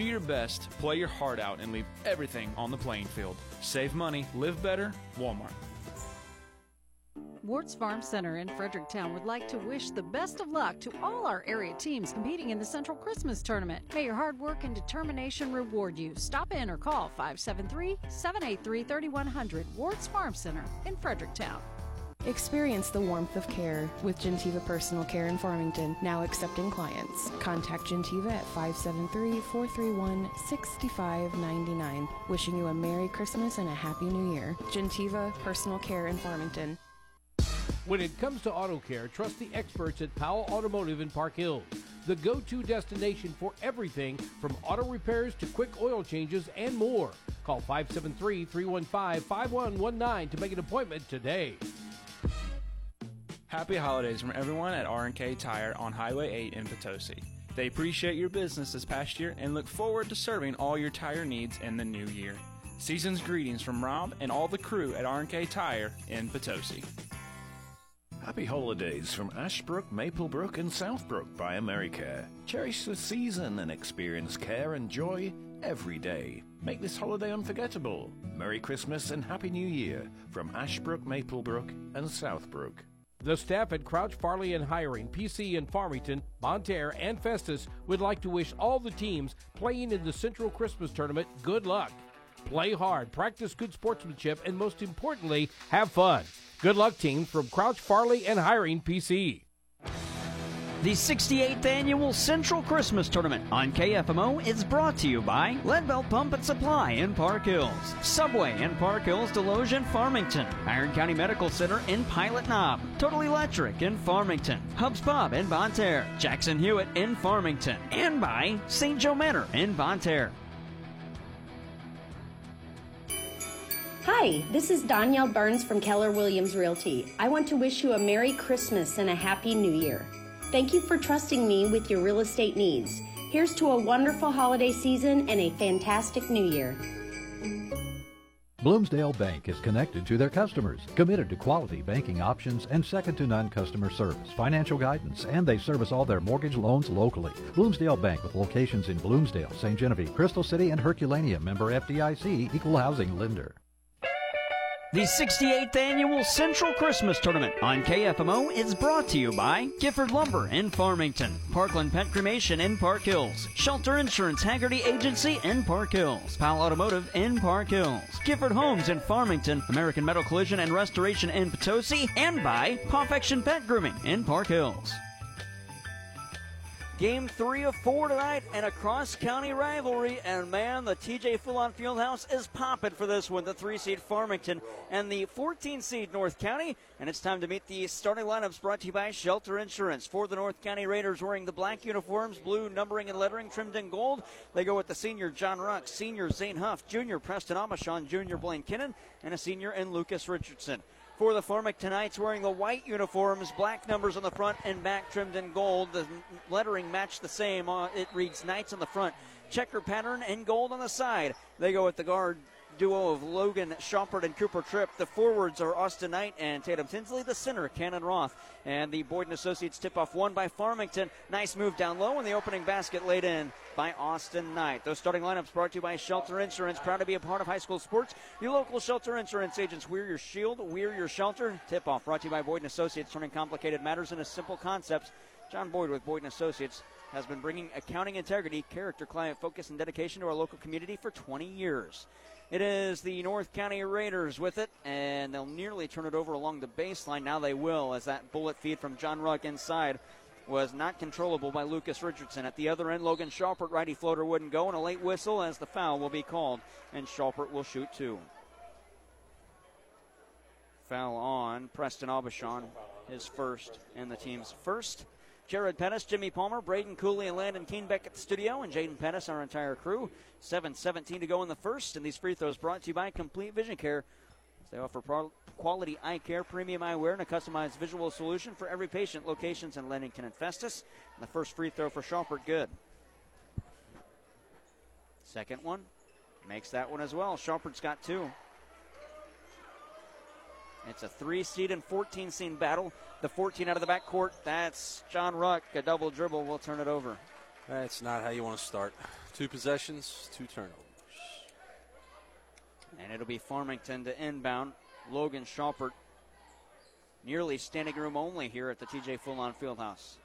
Do your best, play your heart out, and leave everything on the playing field. Save money, live better, Walmart. Warts Farm Center in Fredericktown would like to wish the best of luck to all our area teams competing in the Central Christmas Tournament. May your hard work and determination reward you. Stop in or call 573 783 3100 Warts Farm Center in Fredericktown. Experience the warmth of care with Gentiva Personal Care in Farmington, now accepting clients. Contact Gentiva at 573 431 6599. Wishing you a Merry Christmas and a Happy New Year. Gentiva Personal Care in Farmington. When it comes to auto care, trust the experts at Powell Automotive in Park Hills, the go to destination for everything from auto repairs to quick oil changes and more. Call 573 315 5119 to make an appointment today. Happy holidays from everyone at R&K Tire on Highway 8 in Potosi. They appreciate your business this past year and look forward to serving all your tire needs in the new year. Season's greetings from Rob and all the crew at R&K Tire in Potosi. Happy holidays from Ashbrook, Maplebrook, and Southbrook by AmeriCare. Cherish the season and experience care and joy every day. Make this holiday unforgettable. Merry Christmas and Happy New Year from Ashbrook, Maplebrook, and Southbrook. The staff at Crouch, Farley, and Heuring, PC in Farmington, Bonne Terre, and Festus would like to wish all the teams playing in the Central Christmas Tournament good luck. Play hard, practice good sportsmanship, and most importantly, have fun. Good luck, team, from Crouch, Farley, and Heuring PC. The 68th Annual Central Christmas Tournament on KFMO is brought to you by Leadbelt Pump and Supply in Park Hills, Subway in Park Hills, Desloge, and Farmington, Iron County Medical Center in Pilot Knob, Total Electric in Farmington, Hubs Pub in Bonne Terre, Jackson Hewitt in Farmington, and by St. Joe Manor in Bonne Terre. Hi, this is Danielle Burns from Keller Williams Realty. I want to wish you a Merry Christmas and a Happy New Year. Thank you for trusting me with your real estate needs. Here's to a wonderful holiday season and a fantastic new year. Bloomsdale Bank is connected to their customers, committed to quality banking options and second to none customer service, financial guidance, and they service all their mortgage loans locally. Bloomsdale Bank with locations in Bloomsdale, St. Genevieve, Crystal City, and Herculaneum, member FDIC, equal housing lender. The 68th Annual Central Christmas Tournament on KFMO is brought to you by Gifford Lumber in Farmington, Parkland Pet Cremation in Park Hills, Shelter Insurance Haggerty Agency in Park Hills, Powell Automotive in Park Hills, Gifford Homes in Farmington, American Metal Collision and Restoration in Potosi, and by Perfection Pet Grooming in Park Hills. Game three of four tonight and a cross county rivalry. And man, the TJ Fulon Fieldhouse is popping for this one. The three seed Farmington and the 14 seed North County. And it's time to meet the starting lineups brought to you by Shelter Insurance. For the North County Raiders wearing the black uniforms, blue numbering and lettering trimmed in gold. They go with the senior John Ruck, senior Zane Huff, junior Preston Aubuchon, junior Blaine Kinnan, and a senior in Lucas Richardson for the Farmington tonight's wearing the white uniforms, black numbers on the front and back trimmed in gold. The lettering matched the same. Uh, it reads Knights on the front, checker pattern, and gold on the side. They go with the guard duo of Logan Schaupert and Cooper Tripp. The forwards are Austin Knight and Tatum Tinsley. The center, Cannon Roth. And the Boyden Associates tip off one by Farmington. Nice move down low, and the opening basket laid in by Austin Knight. Those starting lineups brought to you by Shelter Insurance. Proud to be a part of high school sports. Your local Shelter Insurance agents. We're your shield. We're your shelter. Tip off brought to you by Boyden Associates, turning complicated matters into simple concepts. John Boyd with Boyden Associates has been bringing accounting integrity, character, client focus, and dedication to our local community for 20 years. It is the North County Raiders with it, and they'll nearly turn it over along the baseline. Now they will, as that bullet feed from John Ruck inside was not controllable by Lucas Richardson. At the other end, Logan Schaupert, righty floater, wouldn't go, and a late whistle as the foul will be called, and Schaupert will shoot two. Foul on Preston Aubuchon, his first, and the team's first. Jared Pettis, Jimmy Palmer, Braden Cooley, and Landon Keenbeck at the studio, and Jaden Pettis, our entire crew. 7 17 to go in the first, and these free throws brought to you by Complete Vision Care. They offer pro- quality eye care, premium eyewear, and a customized visual solution for every patient. Locations in Leadington and Festus. And the first free throw for Schaupert, good. Second one makes that one as well. Schaupert's got two. It's a three seed and 14 seed battle. The 14 out of the backcourt. That's John Ruck. A double dribble will turn it over. That's not how you want to start. Two possessions, two turnovers. And it'll be Farmington to inbound. Logan Schaupert nearly standing room only here at the TJ Full-On Fieldhouse.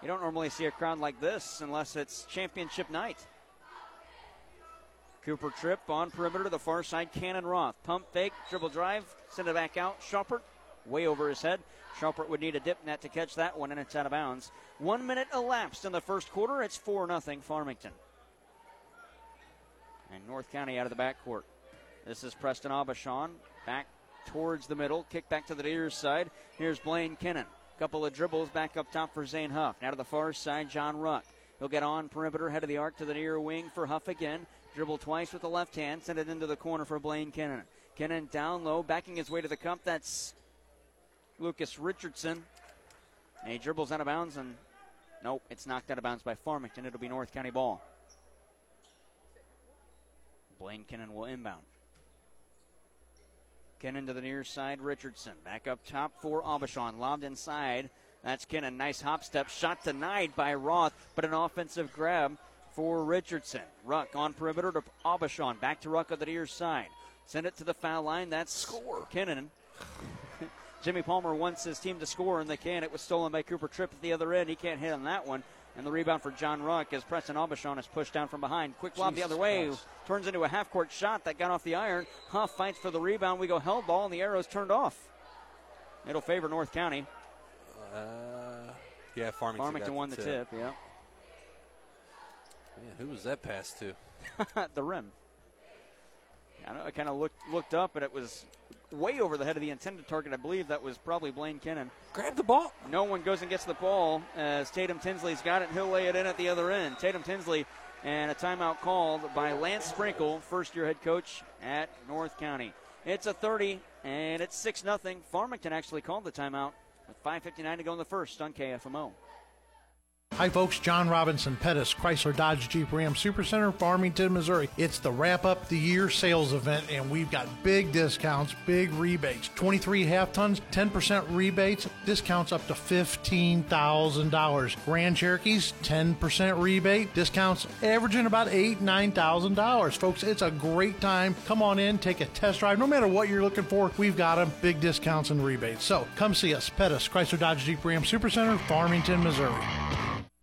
You don't normally see a crowd like this unless it's championship night. Cooper Tripp on perimeter to the far side. Cannon Roth. Pump fake, dribble drive, send it back out. Schaupert way over his head. Schaupert would need a dip net to catch that one, and it's out of bounds. One minute elapsed in the first quarter. It's 4 0 Farmington. And North County out of the backcourt. This is Preston Aubuchon back towards the middle. Kick back to the near side. Here's Blaine Kinnon. Couple of dribbles back up top for Zane Huff. Now to the far side, John Ruck. He'll get on perimeter, head of the arc to the near wing for Huff again. Dribble twice with the left hand, send it into the corner for Blaine Kennan. Kennan down low, backing his way to the cup. That's Lucas Richardson. And he dribbles out of bounds, and nope, it's knocked out of bounds by Farmington. It'll be North County ball. Blaine Kennan will inbound. Kennan to the near side, Richardson. Back up top for Aubuchon. Lobbed inside. That's Kennan. Nice hop step. Shot denied by Roth, but an offensive grab for Richardson. Ruck on perimeter to Aubuchon. Back to Ruck on the near side. Send it to the foul line. That's score. Kennan. Jimmy Palmer wants his team to score, and they can. It was stolen by Cooper Tripp at the other end. He can't hit on that one. And the rebound for John Ruck as Preston Aubuchon is pushed down from behind. Quick lob the other way. Christ. Turns into a half court shot that got off the iron. Huff fights for the rebound. We go held ball, and the arrow's turned off. It'll favor North County. Uh, yeah, Farmington. Farmington won the tip. tip, yeah. Man, who was that pass to? the rim. I, know, I kind of looked looked up, and it was way over the head of the intended target. I believe that was probably Blaine Kinnon. Grab the ball. No one goes and gets the ball as Tatum Tinsley's got it. He'll lay it in at the other end. Tatum Tinsley and a timeout called by Lance Sprinkle, first year head coach at North County. It's a 30 and it's 6 0. Farmington actually called the timeout with 5.59 to go in the first on KFMO. Hi, folks. John Robinson Pettis, Chrysler Dodge Jeep Ram Supercenter, Farmington, Missouri. It's the wrap up the year sales event, and we've got big discounts, big rebates. 23 half tons, 10% rebates, discounts up to $15,000. Grand Cherokees, 10% rebate, discounts averaging about $8,000, $9,000. Folks, it's a great time. Come on in, take a test drive. No matter what you're looking for, we've got them. Big discounts and rebates. So come see us. Pettis, Chrysler Dodge Jeep Ram Supercenter, Farmington, Missouri.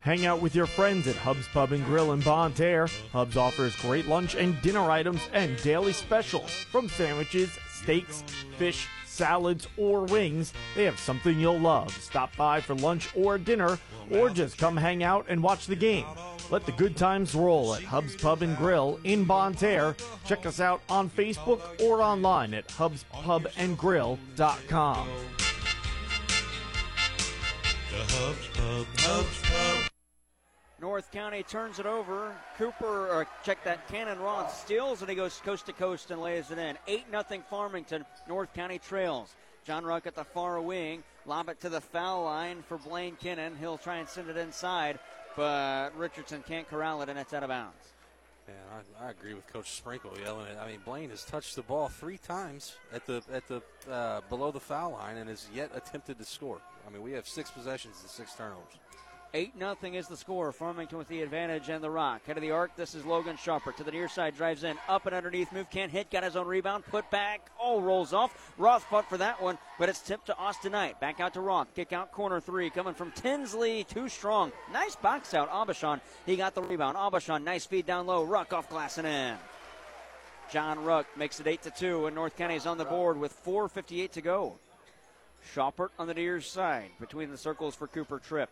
Hang out with your friends at Hub's Pub and Grill in Bonne Terre. Hub's offers great lunch and dinner items and daily specials. From sandwiches, steaks, fish, salads, or wings, they have something you'll love. Stop by for lunch or dinner, or just come hang out and watch the game. Let the good times roll at Hub's Pub and Grill in Bonne Terre. Check us out on Facebook or online at hubspubandgrill.com. The Hub's Pub, Hub's Pub. North County turns it over. Cooper, or check that, Cannon Roth steals and he goes coast to coast and lays it in. 8 0 Farmington. North County trails. John Ruck at the far wing. Lob it to the foul line for Blaine Kinnon. He'll try and send it inside, but Richardson can't corral it and it's out of bounds. Man, I, I agree with Coach Sprinkle yelling it. I mean, Blaine has touched the ball three times at the at the uh, below the foul line and has yet attempted to score. I mean, we have six possessions and six turnovers. 8 0 is the score. Farmington with the advantage and the rock. Head of the arc, this is Logan Schaupert. To the near side, drives in, up and underneath, move, can't hit, got his own rebound, put back, oh, rolls off. Roth fought for that one, but it's tipped to Austin Knight. Back out to Roth, kick out corner three, coming from Tinsley, too strong. Nice box out, Aubuchon. He got the rebound. Aubuchon, nice feed down low, Ruck off glass and in. John Ruck makes it 8 to 2, and North County is on the board with 4.58 to go. Schaupert on the near side, between the circles for Cooper Tripp.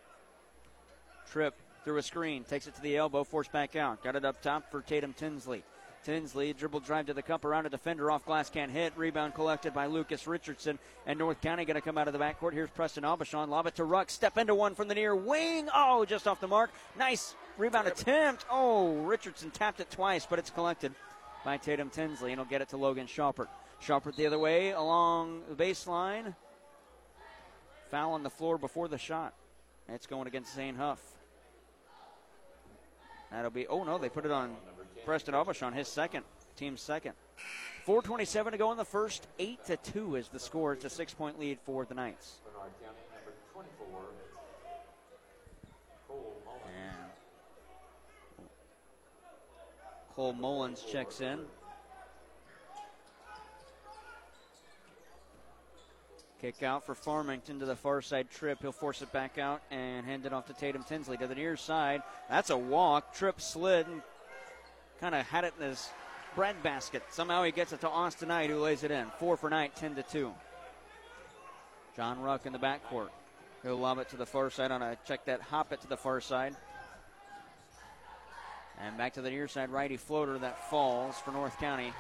Tripp through a screen, takes it to the elbow, forced back out. Got it up top for Tatum Tinsley. Tinsley dribble drive to the cup around a defender off glass can't hit. Rebound collected by Lucas Richardson. And North County going to come out of the backcourt. Here's Preston Aubuchon. Lob it to Ruck. Step into one from the near wing. Oh, just off the mark. Nice rebound attempt. Oh, Richardson tapped it twice, but it's collected by Tatum Tinsley. And he'll get it to Logan Schaupert. Schaupert the other way along the baseline. Foul on the floor before the shot. It's going against Zane Huff. That'll be, oh no, they put it on Preston Aubuchon, his second, team's second. 4.27 to go in the first. 8 to 2 is the score. It's a six point lead for the Knights. Cole Mullins checks in. Kick out for Farmington to the far side Tripp. He'll force it back out and hand it off to Tatum Tinsley to the near side. That's a walk. Tripp slid and kind of had it in his bread basket. Somehow he gets it to Austin Knight, who lays it in. Four for Knight, 10 to 2. John Ruck in the backcourt. He'll lob it to the far side on a check that hop it to the far side. And back to the near side righty floater that falls for North County.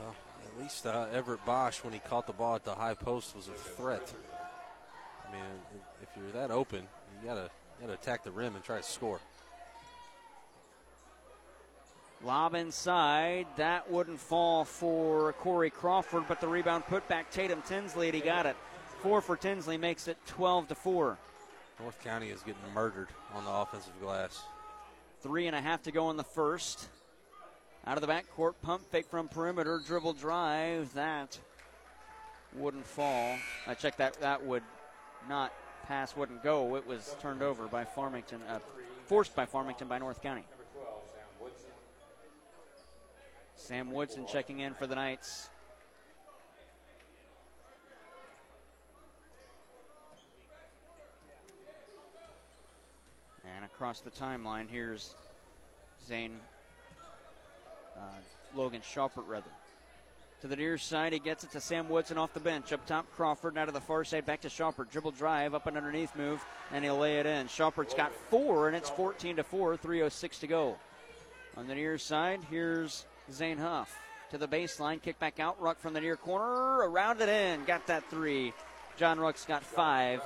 Well, at least uh, Everett Bosch, when he caught the ball at the high post, was a threat. I mean, if you're that open, you gotta you gotta attack the rim and try to score. Lob inside. That wouldn't fall for Corey Crawford, but the rebound put back Tatum Tinsley, and he got it. Four for Tinsley makes it 12 to 4. North County is getting murdered on the offensive glass. Three and a half to go in the first. Out of the backcourt, pump fake from perimeter, dribble drive. That wouldn't fall. I checked that. That would not pass, wouldn't go. It was turned over by Farmington, uh, forced by Farmington by North County. Sam Woodson checking in for the Knights. And across the timeline, here's Zane uh, Logan Schaupert, rather. To the near side, he gets it to Sam Woodson off the bench. Up top, Crawford. Out to the far side, back to Schaupert. Dribble drive, up and underneath move, and he'll lay it in. Schaupert's got four, and it's 14 to 4, 3.06 to go. On the near side, here's Zane Huff. To the baseline, kick back out. Ruck from the near corner, around it in. Got that three. John Ruck's got five,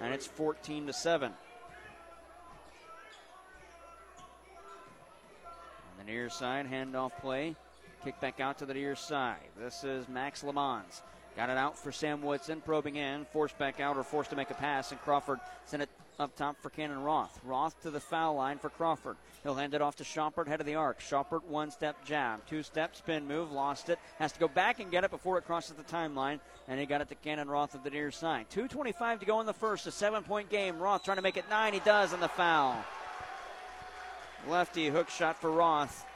and it's 14 to 7. Near side, handoff play. Kick back out to the near side. This is Max Lamons. Got it out for Sam Woodson, probing in, forced back out or forced to make a pass, and Crawford sent it up top for Cannon Roth. Roth to the foul line for Crawford. He'll hand it off to Schaupert, head of the arc. Schaupert, one step jab, two step spin move, lost it. Has to go back and get it before it crosses the timeline, and he got it to Cannon Roth of the near side. 2.25 to go in the first, a seven point game. Roth trying to make it nine. He does on the foul. Lefty hook shot for Roth.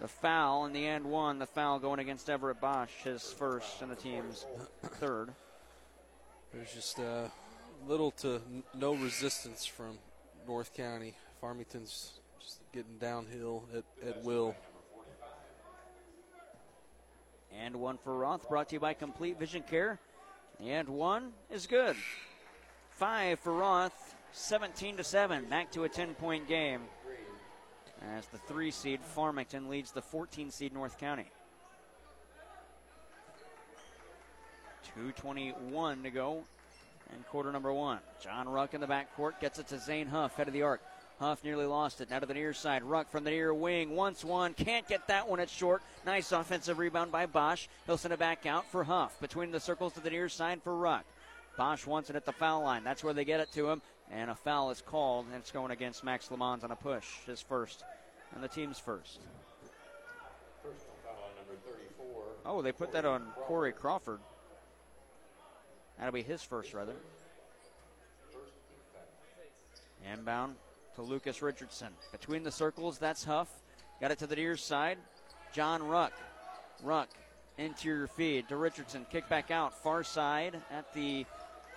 The foul in the end one, the foul going against Everett Bosch, his first and the team's third. There's just uh, little to no resistance from North County. Farmington's just getting downhill at, at will. And one for Roth, brought to you by Complete Vision Care. And one is good. Five for Roth, 17 to 7, back to a 10 point game. As the three seed Farmington leads the 14 seed North County. 2.21 to go and quarter number one. John Ruck in the backcourt gets it to Zane Huff, head of the arc. Huff nearly lost it. Now to the near side. Ruck from the near wing. Once one. Can't get that one. It's short. Nice offensive rebound by Bosch. He'll send it back out for Huff. Between the circles to the near side for Ruck. Bosch wants it at the foul line. That's where they get it to him. And a foul is called. And it's going against Max Lamons on a push. His first. And the team's first. Oh, they put that on Corey Crawford. That'll be his first, rather. Inbound to Lucas Richardson. Between the circles, that's Huff. Got it to the near side. John Ruck. Ruck, interior feed to Richardson. Kick back out. Far side at the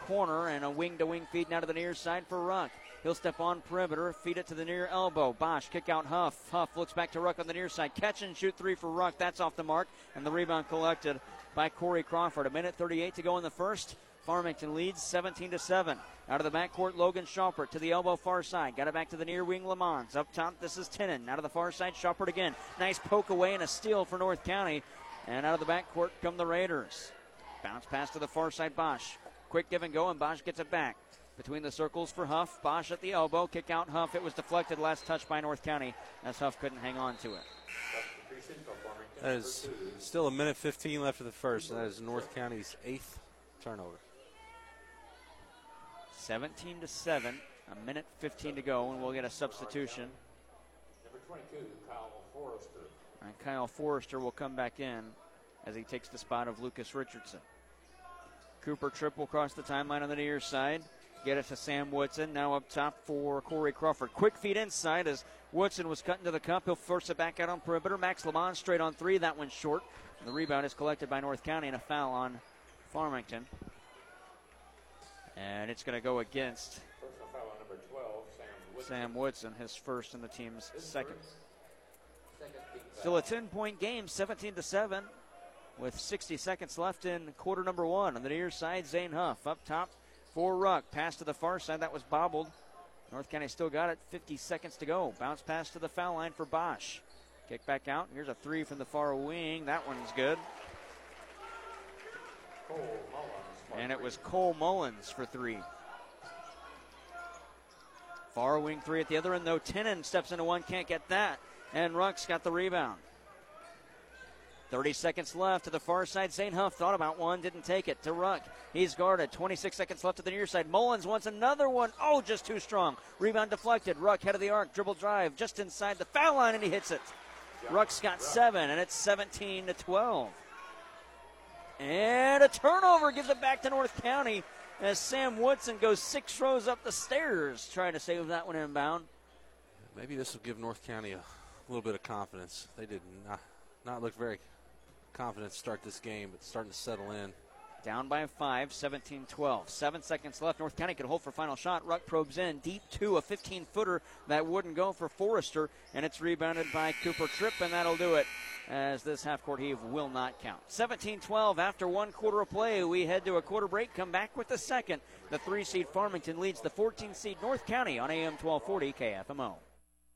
corner and a wing to wing feed now to the near side for Ruck. He'll step on perimeter, feed it to the near elbow. Bosch kick out Huff. Huff looks back to Ruck on the near side. Catch and shoot three for Ruck. That's off the mark. And the rebound collected by Corey Crawford. A minute 38 to go in the first. Farmington leads 17 to 7. Out of the backcourt, Logan Schaupert to the elbow far side. Got it back to the near wing, Lamons. Up top, this is Tenen. Out of the far side, Schaupert again. Nice poke away and a steal for North County. And out of the backcourt come the Raiders. Bounce pass to the far side, Bosch. Quick give and go, and Bosch gets it back. Between the circles for Huff. Bosch at the elbow. Kick out Huff. It was deflected last touch by North County as Huff couldn't hang on to it. That is still a minute 15 left of the first, and that is North County's eighth turnover. 17 to 7. A minute 15 to go, and we'll get a substitution. Number 22, Kyle Forrester. And Kyle Forrester will come back in as he takes the spot of Lucas Richardson. Cooper triple across the timeline on the near side. Get it to Sam Woodson. Now up top for Corey Crawford. Quick feed inside as Woodson was cut into the cup. He'll force it back out on perimeter. Max Lamons straight on three. That one's short. The rebound is collected by North County and a foul on Farmington. And it's going to go against Sam Woodson, his first and the team's second. Still a 10 point game, 17 to 7, with 60 seconds left in quarter number one. On the near side, Zane Huff up top for Ruck. Pass to the far side, that was bobbled. North County still got it, 50 seconds to go. Bounce pass to the foul line for Bosch. Kick back out. Here's a three from the far wing. That one's good. And it was Cole Mullins for three. Far wing three at the other end, though. Tenen steps into one, can't get that. And Ruck's got the rebound. 30 seconds left to the far side. St. Huff thought about one, didn't take it. To Ruck. He's guarded. 26 seconds left to the near side. Mullins wants another one. Oh, just too strong. Rebound deflected. Ruck head of the arc. Dribble drive just inside the foul line, and he hits it. Ruck's got seven, and it's 17 to 12. And a turnover gives it back to North County as Sam Woodson goes six rows up the stairs trying to save that one inbound. Maybe this will give North County a little bit of confidence. They did not, not look very confident to start this game, but starting to settle in. Down by five, 17 12. Seven seconds left. North County could hold for final shot. Ruck probes in. Deep two, a 15 footer that wouldn't go for Forrester, and it's rebounded by Cooper Tripp, and that'll do it as this half court heave will not count. 17 12 after one quarter of play. We head to a quarter break, come back with the second. The three seed Farmington leads the 14 seed North County on AM 1240 KFMO.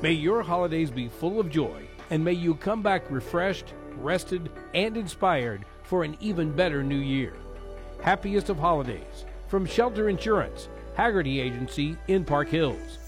May your holidays be full of joy, and may you come back refreshed, rested, and inspired for an even better new year. Happiest of holidays from Shelter Insurance, Haggerty Agency in Park Hills.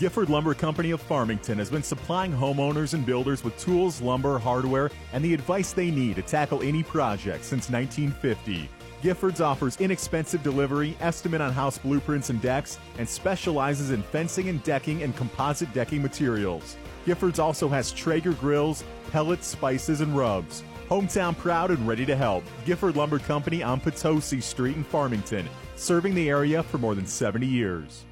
Gifford Lumber Company of Farmington has been supplying homeowners and builders with tools, lumber, hardware, and the advice they need to tackle any project since 1950. Giffords offers inexpensive delivery, estimate on house blueprints and decks, and specializes in fencing and decking and composite decking materials. Giffords also has Traeger grills, pellets, spices, and rubs. Hometown proud and ready to help. Gifford Lumber Company on Potosi Street in Farmington, serving the area for more than 70 years.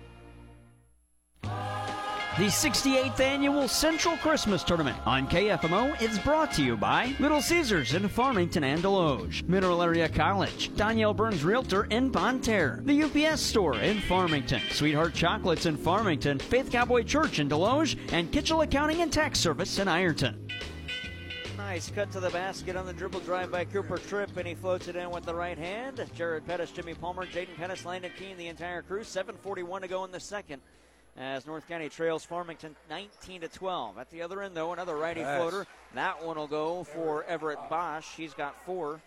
The 68th annual Central Christmas Tournament on KFMO is brought to you by Little Caesars in Farmington and Desloge, Mineral Area College, Danielle Burns Realtor in Bonne Terre, the UPS Store in Farmington, Sweetheart Chocolates in Farmington, Faith Cowboy Church in Desloge, and Kitchell Accounting and Tax Service in Ironton. Nice cut to the basket on the dribble drive by Cooper Tripp, and he floats it in with the right hand. Jared Pettis, Jimmy Palmer, Jaden Pettis, Landon Keene, the entire crew. 7:41 to go in the second as North County trails Farmington 19 to 12. At the other end, though, another righty Yes. floater. That one will go for Everett Bosch. He's got four.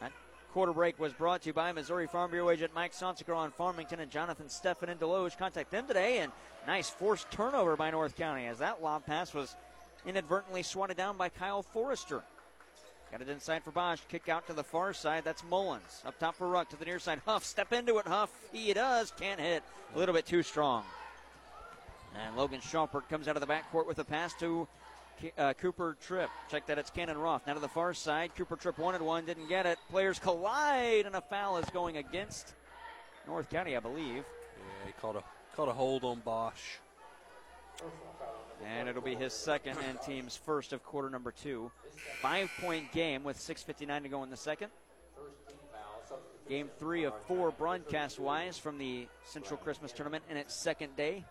That quarter break was brought to you by Missouri Farm Bureau agent Mike Sonsiker on Farmington and Jonathan Steffen in Desloge. Contact them today. And nice forced turnover by North County as that lob pass was inadvertently swatted down by Kyle Forrester. Got it inside for Bosch. Kick out to the far side. That's Mullins. Up top for Ruck to the near side. Huff, step into it, Huff. He does. Can't hit. A little bit too strong. And Logan Schaupert comes out of the backcourt with a pass to uh, Cooper Tripp. Check that it's Cannon Roth. Now to the far side. Cooper Tripp wanted one, didn't get it. Players collide, and a foul is going against North County, I believe. Yeah, he caught a called a hold on Bosch. And it'll be his second and team's first of quarter number two. Five point game with 6.59 to go in the second. Game three of four broadcast wise from the Central Christmas Tournament in its second day.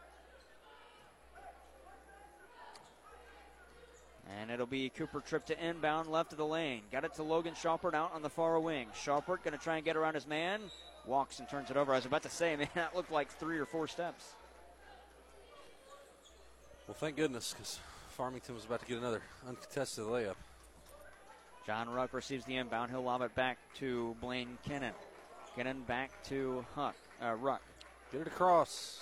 And it'll be Cooper Tripp to inbound left of the lane. Got it to Logan Schaupert out on the far wing. Schaupert going to try and get around his man. Walks and turns it over. I was about to say, man, that looked like three or four steps. Well, thank goodness, because Farmington was about to get another uncontested layup. John Ruck receives the inbound. He'll lob it back to Blaine Kennan. Getting back to Huck, uh, Ruck. Get it across.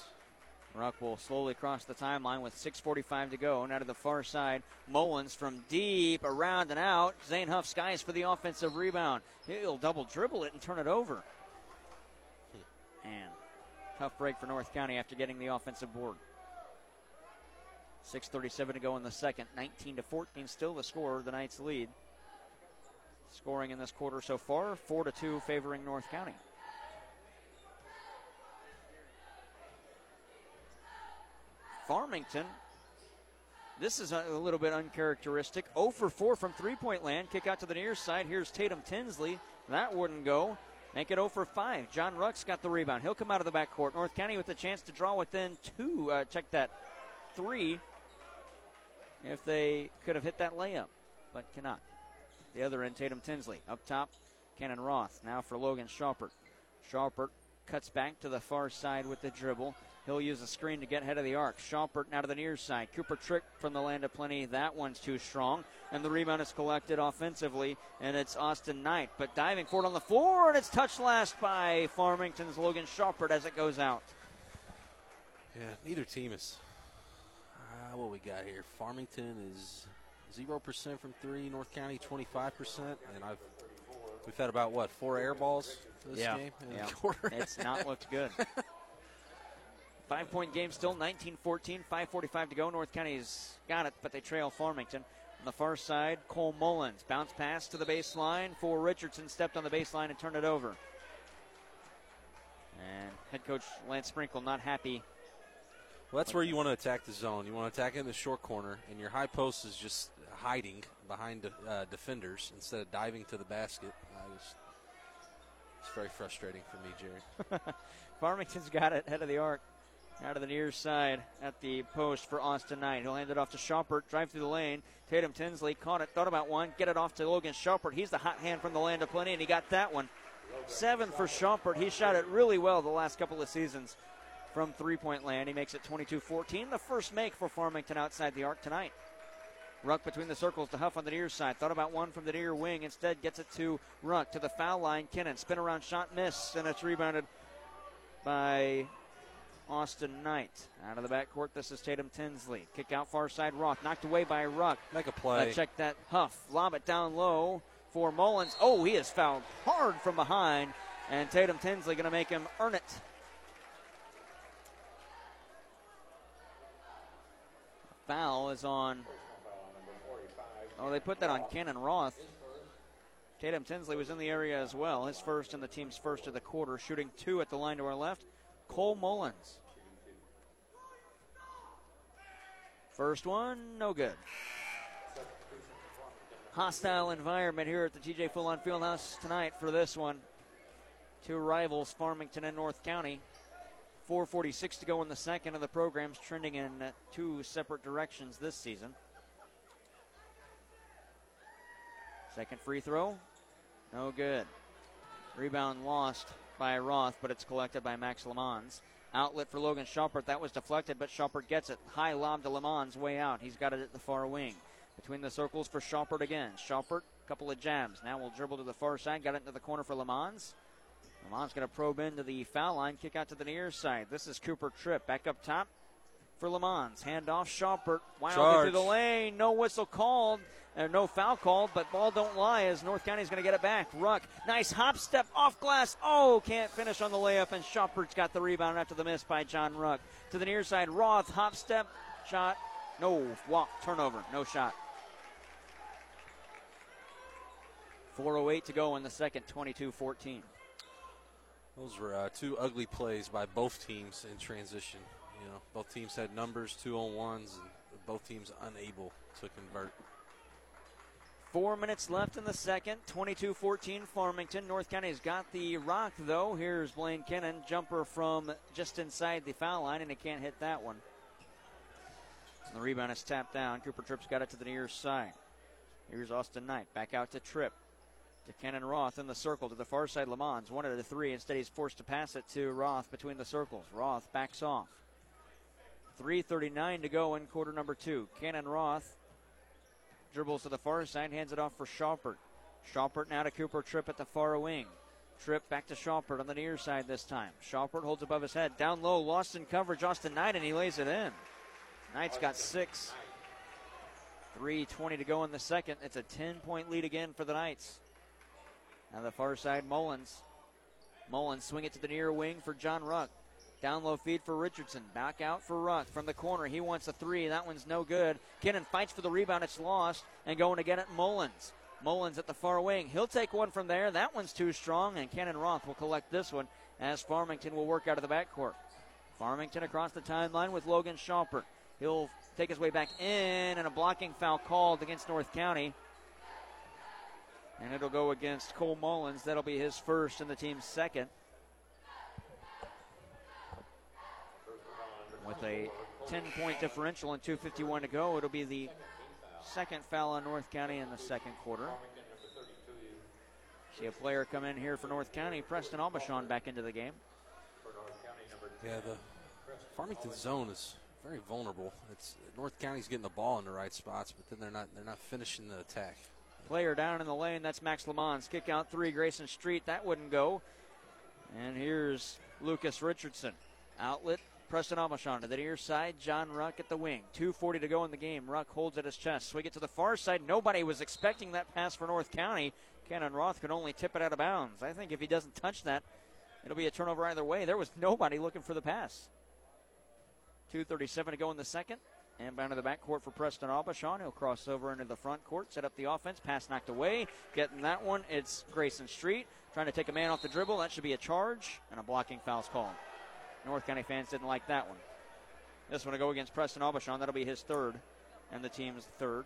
Ruck will slowly cross the timeline with 6.45 to go. Now to the far side. Mullins from deep, around and out. Zane Huff skies for the offensive rebound. He'll double dribble it and turn it over. And tough break for North County after getting the offensive board. 6.37 to go in the second. 19 to 14, still the score, the Knights lead. Scoring in this quarter so far, 4 to 2 favoring North County. Farmington. This is a little bit uncharacteristic. 0 for 4 from three point land. Kick out to the near side. Here's Tatum Tinsley. That wouldn't go. Make it 0 for 5. John Ruck's got the rebound. He'll come out of the backcourt. North County with a chance to draw within two. Uh, check that. Three. If they could have hit that layup, but cannot. The other end, Tatum Tinsley. Up top, Cannon Roth. Now for Logan Schaupert. Schaupert cuts back to the far side with the dribble. He'll use a screen to get ahead of the arc. Schaupert now to the near side. Cooper Tripp from the land of plenty. That one's too strong. And the rebound is collected offensively, and it's Austin Knight. But diving forward on the floor, and it's touched last by Farmington's Logan Schaupert as it goes out. Yeah, neither team is. Uh, what we got here? Farmington is zero percent from three. North County twenty five percent, and I've we've had about what four air balls this yeah, game. in the yeah. quarter? it's not looked good. Five point game still, 19 14, 5.45 to go. North County's got it, but they trail Farmington. On the far side, Cole Mullins. Bounce pass to the baseline for Richardson. Stepped on the baseline and turned it over. And head coach Lance Sprinkle not happy. Well, that's where you want to attack the zone. You want to attack in the short corner, and your high post is just hiding behind uh, defenders instead of diving to the basket. I was, it's very frustrating for me, Jerry. Farmington's got it, head of the arc. Out of the near side at the post for Austin Knight. He'll hand it off to Schaupert, drive through the lane. Tatum Tinsley caught it, thought about one, get it off to Logan Schaupert. He's the hot hand from the land of plenty, and he got that one. Seven for Schaupert. He shot it really well the last couple of seasons from three point land. He makes it 22 14. The first make for Farmington outside the arc tonight. Ruck between the circles to Huff on the near side. Thought about one from the near wing. Instead, gets it to Ruck to the foul line. Kinnan spin around shot miss, and it's rebounded by Austin Knight. Out of the backcourt, this is Tatum Tinsley. Kick out far side Roth. Knocked away by Ruck. Make a play. Uh, check that Huff. Lob it down low for Mullins. Oh, he is fouled hard from behind. And Tatum Tinsley going to make him earn it. Foul is on. Oh, they put that on Cannon Roth. Tatum Tinsley was in the area as well. His first and the team's first of the quarter, shooting two at the line to our left. Cole Mullins. First one, no good. Hostile environment here at the TJ Full-On Fieldhouse tonight for this one. Two rivals, Farmington and North County. 4:46 to go in the second, and the program's trending in two separate directions this season. Second free throw, no good. Rebound lost by Roth, but it's collected by Max Lamons. Outlet for Logan Schaupert. That was deflected, but Schaupert gets it. High lob to Lamons, way out. He's got it at the far wing. Between the circles for Schaupert again. Schaupert, couple of jabs. Now we'll dribble to the far side. Got it into the corner for Lamons. Lamons going to probe into the foul line, kick out to the near side. This is Cooper Tripp. Back up top for Lamons. Hand off Schaupert. Wildly Charge. through the lane. No whistle called. And no foul called, but ball don't lie as North County's going to get it back. Ruck, nice hop step off glass. Oh, can't finish on the layup, and Schaupert's got the rebound after the miss by John Ruck. To the near side, Roth, hop step, shot, no, walk, turnover, no shot. 4.08 to go in the second, 22 14. Those were uh, two ugly plays by both teams in transition. You know, both teams had numbers, two on ones, and both teams unable to convert. Four minutes left in the second. 22 14 Farmington. North County's got the rock, though. Here's Blaine Kennan. Jumper from just inside the foul line, and he can't hit that one. And the rebound is tapped down. Cooper Tripp's got it to the near side. Here's Austin Knight. Back out to Tripp. To Kennan Roth in the circle to the far side. Lamons one of the three. Instead, he's forced to pass it to Roth between the circles. Roth backs off. 3.39 to go in quarter number two. Cannon Roth dribbles to the far side, hands it off for Schaupert. Schaupert now to Cooper Tripp at the far wing. Tripp back to Schaupert on the near side this time. Schaupert holds above his head. Down low, lost in coverage. Austin Knight, and he lays it in. Knight's got six. 3.20 to go in the second. It's a 10 point lead again for the Knights. Now the far side, Mullins. Mullins swing it to the near wing for John Ruck. Down low feed for Richardson. Back out for Ruck from the corner. He wants a three. That one's no good. Kinnon fights for the rebound. It's lost. And going again at Mullins. Mullins at the far wing. He'll take one from there. That one's too strong. And Cannon Roth will collect this one as Farmington will work out of the backcourt. Farmington across the timeline with Logan Schaupert. He'll take his way back in, and a blocking foul called against North County. And it'll go against Cole Mullins. That'll be his first and the team's second. With a 10 point differential and 2.51 to go, it'll be the second foul on North County in the second quarter. See a player come in here for North County, Preston Aubuchon back into the game. Yeah, the Farmington zone is very vulnerable. It's North County's getting the ball in the right spots, but then they're not they're not finishing the attack. Player down in the lane, that's Max Lamons. Kick out three, Grayson Street. That wouldn't go. And here's Lucas Richardson. Outlet, Preston Aubuchon to the near side. John Ruck at the wing. 2.40 to go in the game. Ruck holds at his chest. Swing it to the far side. Nobody was expecting that pass for North County. Cannon Roth could only tip it out of bounds. I think if he doesn't touch that, it'll be a turnover either way. There was nobody looking for the pass. 2.37 to go in the second. And bound to the backcourt for Preston Aubuchon. He'll cross over into the front court, set up the offense. Pass knocked away. Getting that one, it's Grayson Street. Trying to take a man off the dribble. That should be a charge. And a blocking foul's called. North County fans didn't like that one. This one to go against Preston Aubuchon. That'll be his third. And the team's third.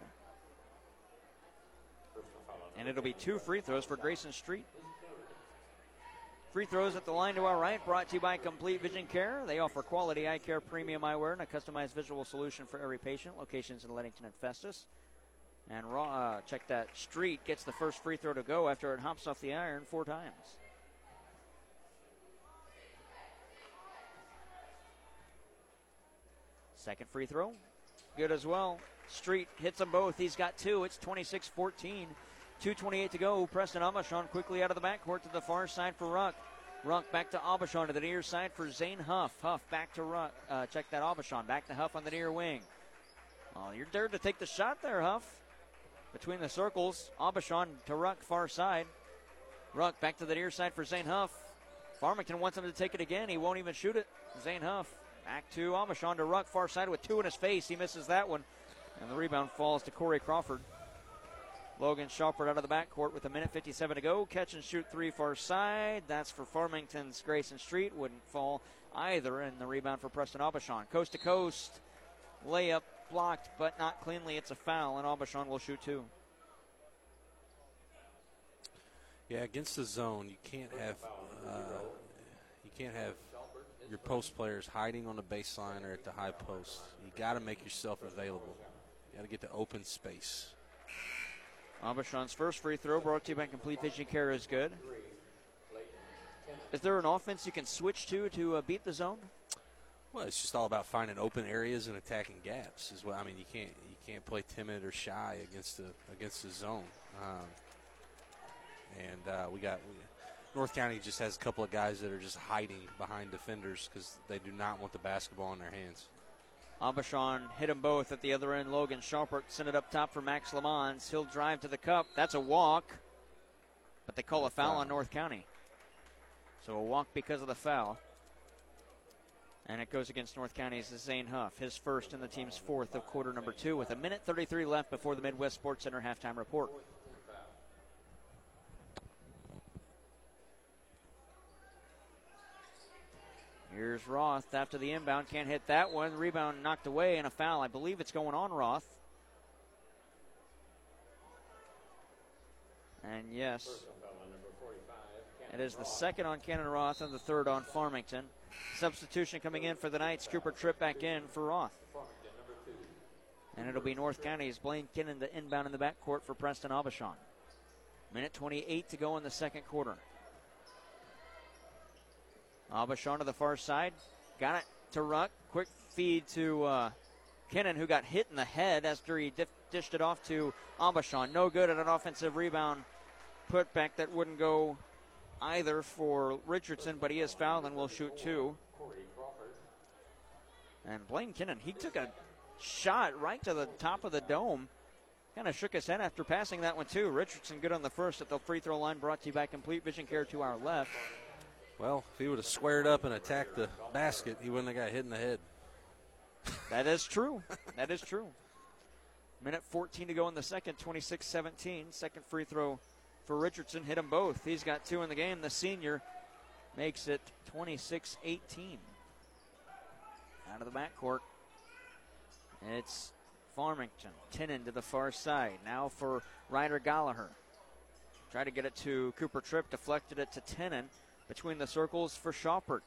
And it'll be two free throws for Grayson Street. Free throws at the line to our right, brought to you by Complete Vision Care. They offer quality eye care, premium eyewear, and a customized visual solution for every patient. Locations in Leadington and Festus. And Raw, uh, check that. Street gets the first free throw to go after it hops off the iron four times. Second free throw, good as well. Street hits them both. He's got two. It's 26 14. 2.28 to go. Preston Aubuchon quickly out of the backcourt to the far side for Ruck. Ruck back to Aubuchon to the near side for Zane Huff. Huff back to Ruck. Uh, check that Aubuchon. Back to Huff on the near wing. Oh, you're dared to take the shot there, Huff. Between the circles, Aubuchon to Ruck, far side. Ruck back to the near side for Zane Huff. Farmington wants him to take it again. He won't even shoot it. Zane Huff back to Aubuchon to Ruck, far side with two in his face. He misses that one. And the rebound falls to Corey Crawford. Logan Schaupert out of the backcourt with a minute 57 to go. Catch and shoot three far side. That's for Farmington's Grayson Street. Wouldn't fall either. And the rebound for Preston Aubuchon. Coast to coast. Layup blocked, but not cleanly. It's a foul, and Aubuchon will shoot two. Yeah, against the zone, you can't have uh, you can't have your post players hiding on the baseline or at the high post. You got to make yourself available. You got to get the open space. Aubuchon's first free throw brought to you by Complete Vision Care is good. Is there an offense you can switch to to uh, beat the zone? Well, it's just all about finding open areas and attacking gaps. Is what I mean. You can't you can't play timid or shy against the against the zone. Um, and uh, we got we, North County just has a couple of guys that are just hiding behind defenders because they do not want the basketball in their hands. Aubuchon hit them both at the other end. Logan Schaupert sent it up top for Max Lamons. He'll drive to the cup. That's a walk, but they call a foul on North County. So a walk because of the foul. And it goes against North County's Zane Huff, his first and the team's fourth of quarter number two, with a minute 33 left before the Midwest Sports Center halftime report. Here's Roth after the inbound. Can't hit that one. Rebound knocked away and a foul. I believe it's going on Roth. And yes, it is the second on Cannon Roth and the third on Farmington. Substitution coming in for the Knights. Cooper Tripp back in for Roth. And it'll be North County's Blaine Kinnon the inbound in the backcourt for Preston Aubuchon. Minute 28 to go in the second quarter. Aubuchon to the far side. Got it to Ruck. Quick feed to uh, Kinnon, who got hit in the head after he diff- dished it off to Aubuchon. No good at an offensive rebound putback that wouldn't go either for Richardson, but he is fouled and will shoot two. And Blaine Kinnan, he took a shot right to the top of the dome. Kind of shook his head after passing that one, too. Richardson good on the first at the free throw line, brought to you by Complete Vision Care to our left. Well, if he would have squared up and attacked the basket, he wouldn't have got hit in the head. That is true. that is true. Minute 14 to go in the second, 26 17. Second free throw for Richardson. Hit them both. He's got two in the game. The senior makes it 26 18. Out of the backcourt. It's Farmington. Tinnon to the far side. Now for Ryder Gallagher. Try to get it to Cooper Tripp. Deflected it to Tinnon. Between the circles for Schaupert.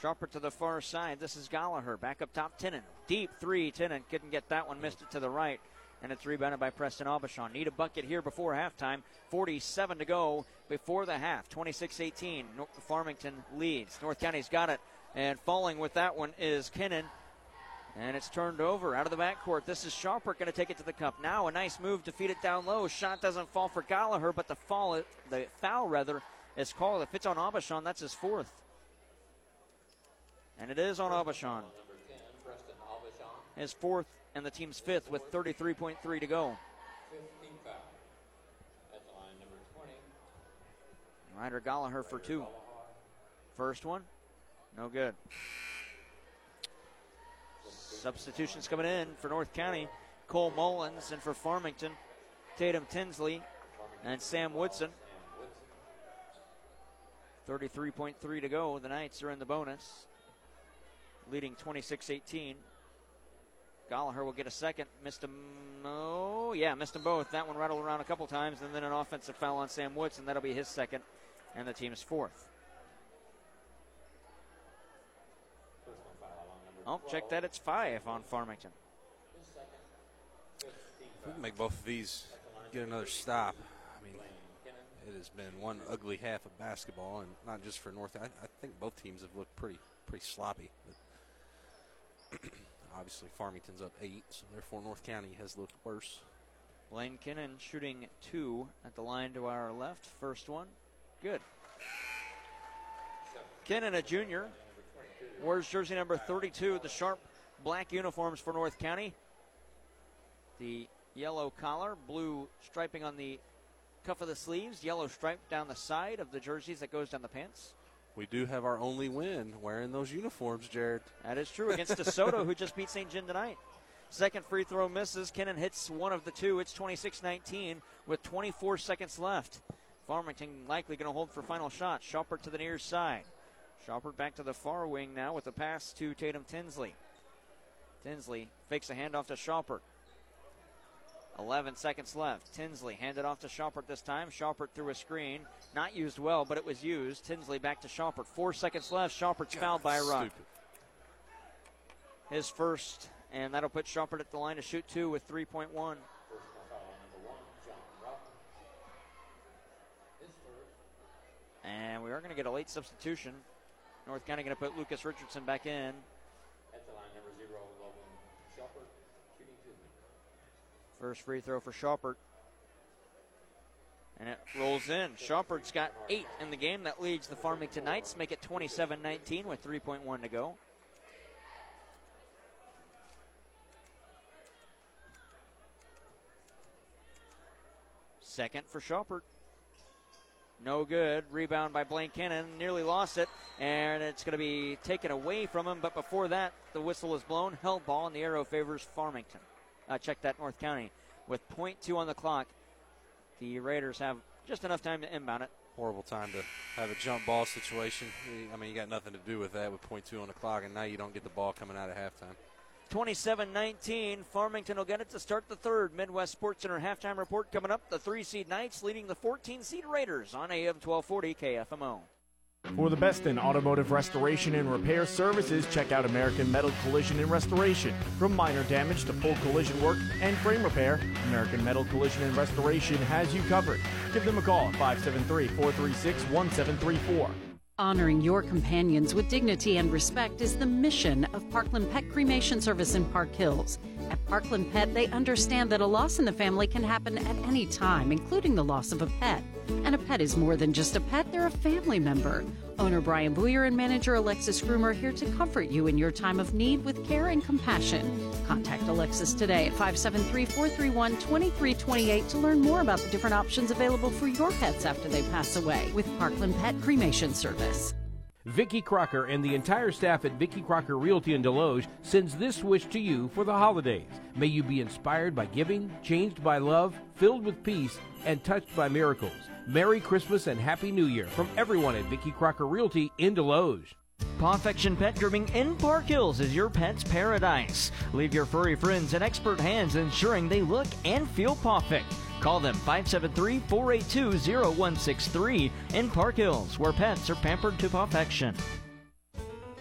Schaupert to the far side. This is Gallagher. Back up top, Tinnon. Deep three. Tinnon couldn't get that one. Missed it to the right. And it's rebounded by Preston Aubuchon. Need a bucket here before halftime. 47 to go before the half. 26 18. Farmington leads. North County's got it. And falling with that one is Kinnan. And it's turned over out of the backcourt. This is Schaupert going to take it to the cup. Now a nice move to feed it down low. Shot doesn't fall for Gallagher, but the fall, the foul rather, is called. If it's on Aubuchon, that's his fourth. And it is on Aubuchon. His fourth and the team's fifth with 33.3 to go. Ryder Gallagher for two. First one, no good. Substitutions coming in for North County. Cole Mullins and for Farmington, Tatum Tinsley and Sam Woodson. 33.3 to go. The Knights are in the bonus, leading 26 18. Gallagher will get a second. Missed him. Oh, yeah, missed them both. That one rattled around a couple times, and then an offensive foul on Sam Woods, and That'll be his second, and the team's fourth. Oh, check that. It's five on Farmington. We can make both of these get another stop. It has been one ugly half of basketball, and not just for North. I, I think both teams have looked pretty pretty sloppy. obviously, Farmington's up eight, so therefore North County has looked worse. Blaine Kinnan shooting two at the line to our left. First one, good. Kinnan, a junior, wears jersey number 32, the sharp black uniforms for North County. The yellow collar, blue striping on the cuff of the sleeves, yellow stripe down the side of the jerseys that goes down the pants. We do have our only win wearing those uniforms, Jared. That is true against DeSoto, who just beat St. John tonight. Second free throw misses. Kinnan hits one of the two. It's 26 19 with 24 seconds left. Farmington likely going to hold for final shot. Schaupert to the near side. Schaupert back to the far wing now with a pass to Tatum Tinsley. Tinsley fakes a handoff to Schaupert. 11 seconds left. Tinsley handed off to Schaupert this time. Schaupert threw a screen. Not used well, but it was used. Tinsley back to Schaupert. Four seconds left. Schaupert's fouled by a ruck. His first, and that'll put Schaupert at the line to shoot two with 3.1. And we are going to get a late substitution. North County going to put Lucas Richardson back in. First free throw for Schaupert. And it rolls in. Schaupert's got eight in the game. That leads the Farmington Knights. Make it 27 19 with 3.1 to go. Second for Schaupert. No good. Rebound by Blaine Kinnan. Nearly lost it. And it's going to be taken away from him. But before that, the whistle is blown. Held ball, and the arrow favors Farmington. Uh, check that, North County. With .2 on the clock, the Raiders have just enough time to inbound it. Horrible time to have a jump ball situation. I mean, you got nothing to do with that with .2 on the clock, and now you don't get the ball coming out of halftime. 27 19. Farmington will get it to start the third. Midwest Sports Center halftime report coming up. The three seed Knights leading the 14 seed Raiders on AM 1240 KFMO. For the best in automotive restoration and repair services, check out American Metal Collision and Restoration. From minor damage to full collision work and frame repair, American Metal Collision and Restoration has you covered. Give them a call at 573 436 1734. Honoring your companions with dignity and respect is the mission of Parkland Pet Cremation Service in Park Hills. At Parkland Pet, they understand that a loss in the family can happen at any time, including the loss of a pet. And a pet is more than just a pet, they're a family member. Owner Brian Booyer and manager Alexis Groom are here to comfort you in your time of need with care and compassion. Contact Alexis today at 573 431 2328 to learn more about the different options available for your pets after they pass away with Parkland Pet Cremation Service. Vicki Crocker and the entire staff at Vicki Crocker Realty in Desloge sends this wish to you for the holidays. May you be inspired by giving, changed by love, filled with peace, and touched by miracles. Merry Christmas and Happy New Year from everyone at Vicky Crocker Realty in Desloge. Pawfection Pet Grooming in Park Hills is your pet's paradise. Leave your furry friends in expert hands, ensuring they look and feel perfect. Call them 573 482 0163 in Park Hills, where pets are pampered to perfection.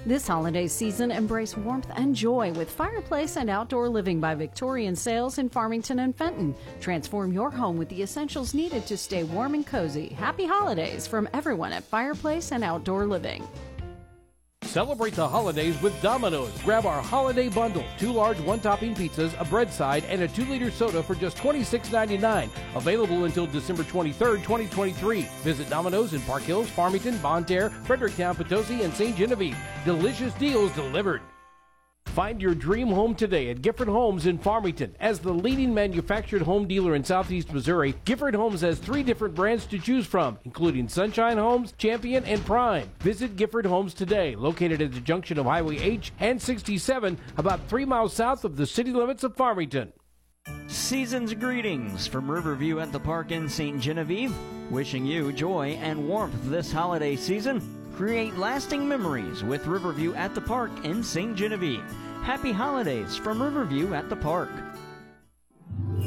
This holiday season, embrace warmth and joy with Fireplace and Outdoor Living by Victorian Sales in Farmington and Fenton. Transform your home with the essentials needed to stay warm and cozy. Happy holidays from everyone at Fireplace and Outdoor Living. Celebrate the holidays with Domino's. Grab our holiday bundle two large one topping pizzas, a bread side, and a two liter soda for just $26.99. Available until December 23rd, 2023. Visit Domino's in Park Hills, Farmington, Bonne Terre, Fredericktown, Potosi, and St. Genevieve. Delicious deals delivered. Find your dream home today at Gifford Homes in Farmington. As the leading manufactured home dealer in southeast Missouri, Gifford Homes has three different brands to choose from, including Sunshine Homes, Champion, and Prime. Visit Gifford Homes today, located at the junction of Highway H and 67, about three miles south of the city limits of Farmington. Season's greetings from Riverview at the Park in St. Genevieve. Wishing you joy and warmth this holiday season. Create lasting memories with Riverview at the Park in St. Genevieve. Happy holidays from Riverview at the Park.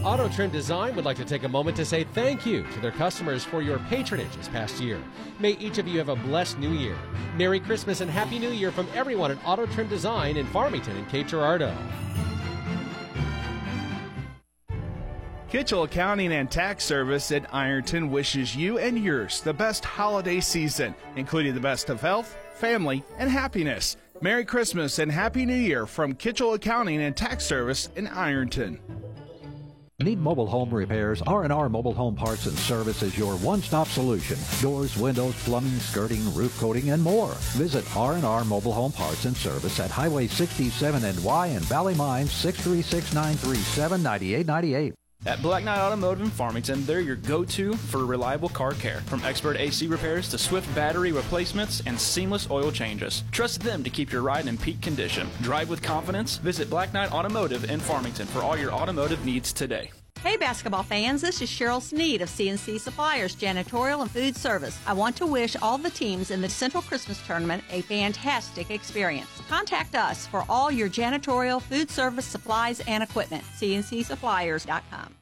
Auto Trend Design would like to take a moment to say thank you to their customers for your patronage this past year. May each of you have a blessed new year. Merry Christmas and Happy New Year from everyone at Auto Trend Design in Farmington and Cape Girardeau. Kitchell Accounting and Tax Service at Ironton wishes you and yours the best holiday season, including the best of health, family, and happiness. Merry Christmas and Happy New Year from Kitchell Accounting and Tax Service in Ironton. Need mobile home repairs? R&R Mobile Home Parts and Service is your one-stop solution. Doors, windows, plumbing, skirting, roof coating, and more. Visit R&R Mobile Home Parts and Service at Highway 67 and Y in Valley Mines 636-937-9898. At Black Knight Automotive in Farmington, they're your go to for reliable car care. From expert AC repairs to swift battery replacements and seamless oil changes. Trust them to keep your ride in peak condition. Drive with confidence. Visit Black Knight Automotive in Farmington for all your automotive needs today. Hey basketball fans, this is Cheryl Sneed of CNC Suppliers Janitorial and Food Service. I want to wish all the teams in the Central Christmas Tournament a fantastic experience. Contact us for all your janitorial, food service, supplies, and equipment. CNCSuppliers.com.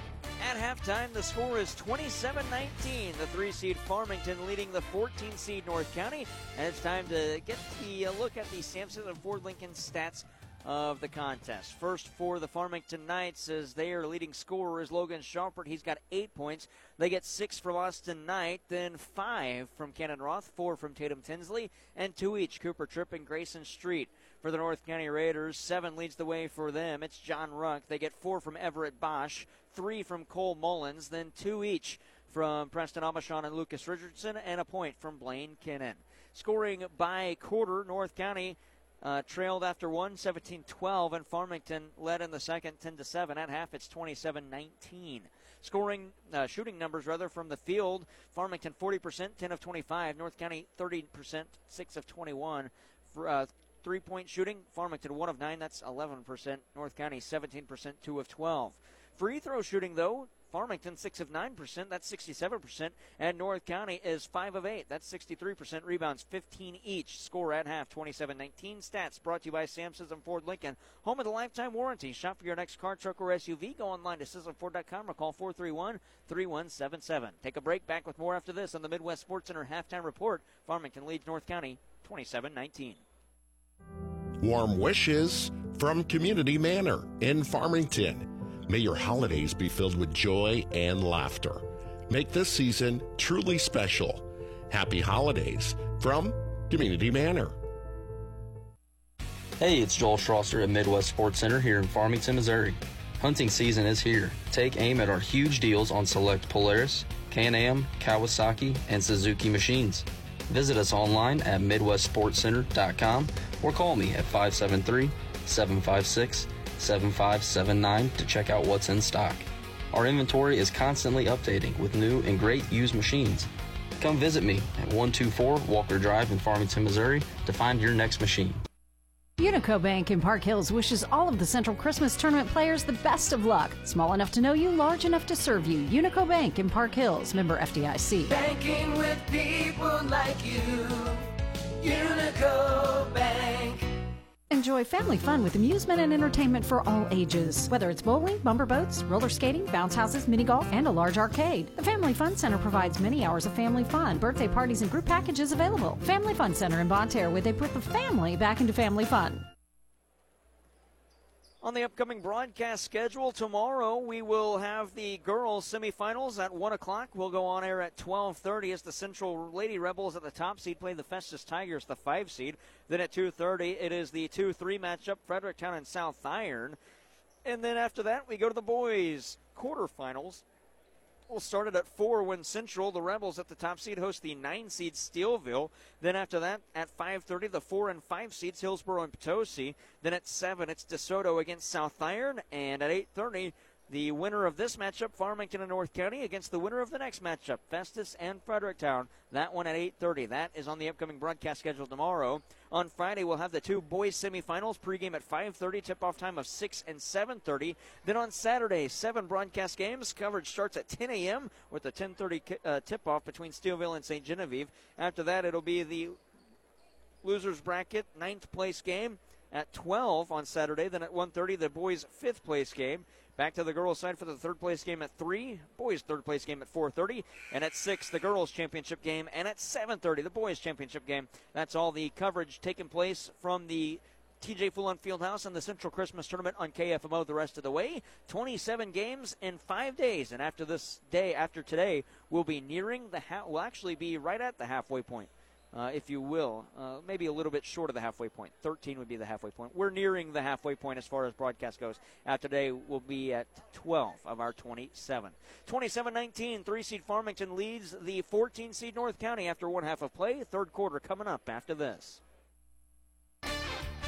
At halftime, the score is 27 19. The three seed Farmington leading the 14 seed North County. And it's time to get the uh, look at the Sampson and Ford Lincoln stats of the contest. First for the Farmington Knights as their leading scorer is Logan Schaupert. He's got eight points. They get six from Austin Knight, then five from Cannon Roth, four from Tatum Tinsley, and two each Cooper Tripp and Grayson Street. For the North County Raiders, seven leads the way for them. It's John Ruck. They get four from Everett Bosch, three from Cole Mullins, then two each from Preston Aubuchon and Lucas Richardson, and a point from Blaine Kinnan. Scoring by quarter, North County uh, trailed after one, 17-12, and Farmington led in the second, 10 to 7. At half, it's 27-19. Scoring, uh, shooting numbers rather from the field. Farmington 40%, 10 of 25. North County 30%, 6 of 21. For, uh, three-point shooting, Farmington 1 of 9, that's 11%. North County 17%, 2 of 12. Free throw shooting, though, Farmington, 6 of 9%. That's 67%. And North County is 5 of 8. That's 63%. Rebounds, 15 each. Score at half, 27 19. Stats brought to you by Sam Sism Ford Lincoln. Home of the lifetime warranty. Shop for your next car, truck, or SUV. Go online to SismFord.com or call 431 3177. Take a break. Back with more after this on the Midwest Sports Center halftime report. Farmington leads North County 27 19. Warm wishes from Community Manor in Farmington. May your holidays be filled with joy and laughter. Make this season truly special. Happy holidays from Community Manor. Hey, it's Joel Schlosser at Midwest Sports Center here in Farmington, Missouri. Hunting season is here. Take aim at our huge deals on select Polaris, Can-Am, Kawasaki, and Suzuki machines. Visit us online at MidwestSportsCenter.com or call me at 573 756 7579 to check out what's in stock. Our inventory is constantly updating with new and great used machines. Come visit me at 124 Walker Drive in Farmington, Missouri to find your next machine. Unico Bank in Park Hills wishes all of the Central Christmas Tournament players the best of luck. Small enough to know you, large enough to serve you. Unico Bank in Park Hills, member FDIC. Banking with people like you. Unico Bank. Enjoy family fun with amusement and entertainment for all ages. Whether it's bowling, bumper boats, roller skating, bounce houses, mini golf, and a large arcade. The Family Fun Center provides many hours of family fun, birthday parties, and group packages available. Family Fun Center in Bonne Terre, where they put the family back into family fun. On the upcoming broadcast schedule tomorrow, we will have the girls semifinals at one o'clock. We'll go on air at twelve thirty as the Central Lady Rebels at the top seed play the Festus Tigers, the five seed. Then at two thirty, it is the two-three matchup, Fredericktown and South Iron. And then after that, we go to the boys quarterfinals. We'll start it at four when Central, the Rebels at the top seed, host the nine seed Steelville. Then after that, at 5:30, the four and five seeds Hillsboro and Potosi. Then at seven, it's DeSoto against South Iron, and at 8:30. The winner of this matchup, Farmington and North County, against the winner of the next matchup, Festus and Fredericktown. That one at 8:30. That is on the upcoming broadcast schedule tomorrow. On Friday, we'll have the two boys semifinals pregame at 5:30, tip-off time of 6 and 7:30. Then on Saturday, seven broadcast games. Coverage starts at 10 a.m. with the 10:30 uh, tip-off between Steelville and St. Genevieve. After that, it'll be the losers bracket ninth place game at 12 on Saturday. Then at 1:30, the boys' fifth place game. Back to the girls' side for the third place game at three. Boys' third place game at 4:30, and at six, the girls' championship game, and at 7:30, the boys' championship game. That's all the coverage taking place from the TJ Fulon Fieldhouse and the Central Christmas Tournament on KFMO the rest of the way. 27 games in five days, and after this day, after today, we'll be nearing the ha- we'll actually be right at the halfway point uh, if you will. Uh, maybe a little bit short of the halfway point. 13 would be the halfway point. We're nearing the halfway point as far as broadcast goes. After today, we'll be at 12 of our 27. 27 19, three seed Farmington leads the 14 seed North County after one half of play. Third quarter coming up after this.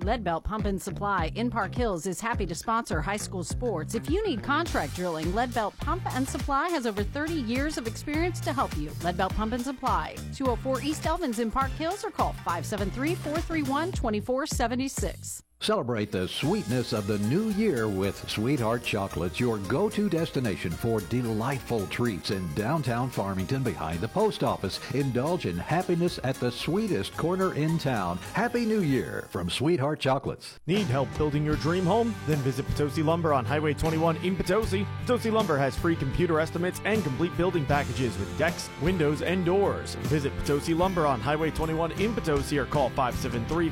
Leadbelt Pump and Supply in Park Hills is happy to sponsor high school sports. If you need contract drilling, Leadbelt Pump and Supply has over 30 years of experience to help you. Leadbelt Pump and Supply, 204 East Elvins in Park Hills, or call 573 431 2476. Celebrate the sweetness of the new year with Sweetheart Chocolates, your go-to destination for delightful treats in downtown Farmington behind the post office. Indulge in happiness at the sweetest corner in town. Happy New Year from Sweetheart Chocolates. Need help building your dream home? Then visit Potosi Lumber on Highway 21 in Potosi. Potosi Lumber has free computer estimates and complete building packages with decks, windows, and doors. Visit Potosi Lumber on Highway 21 in Potosi or call 573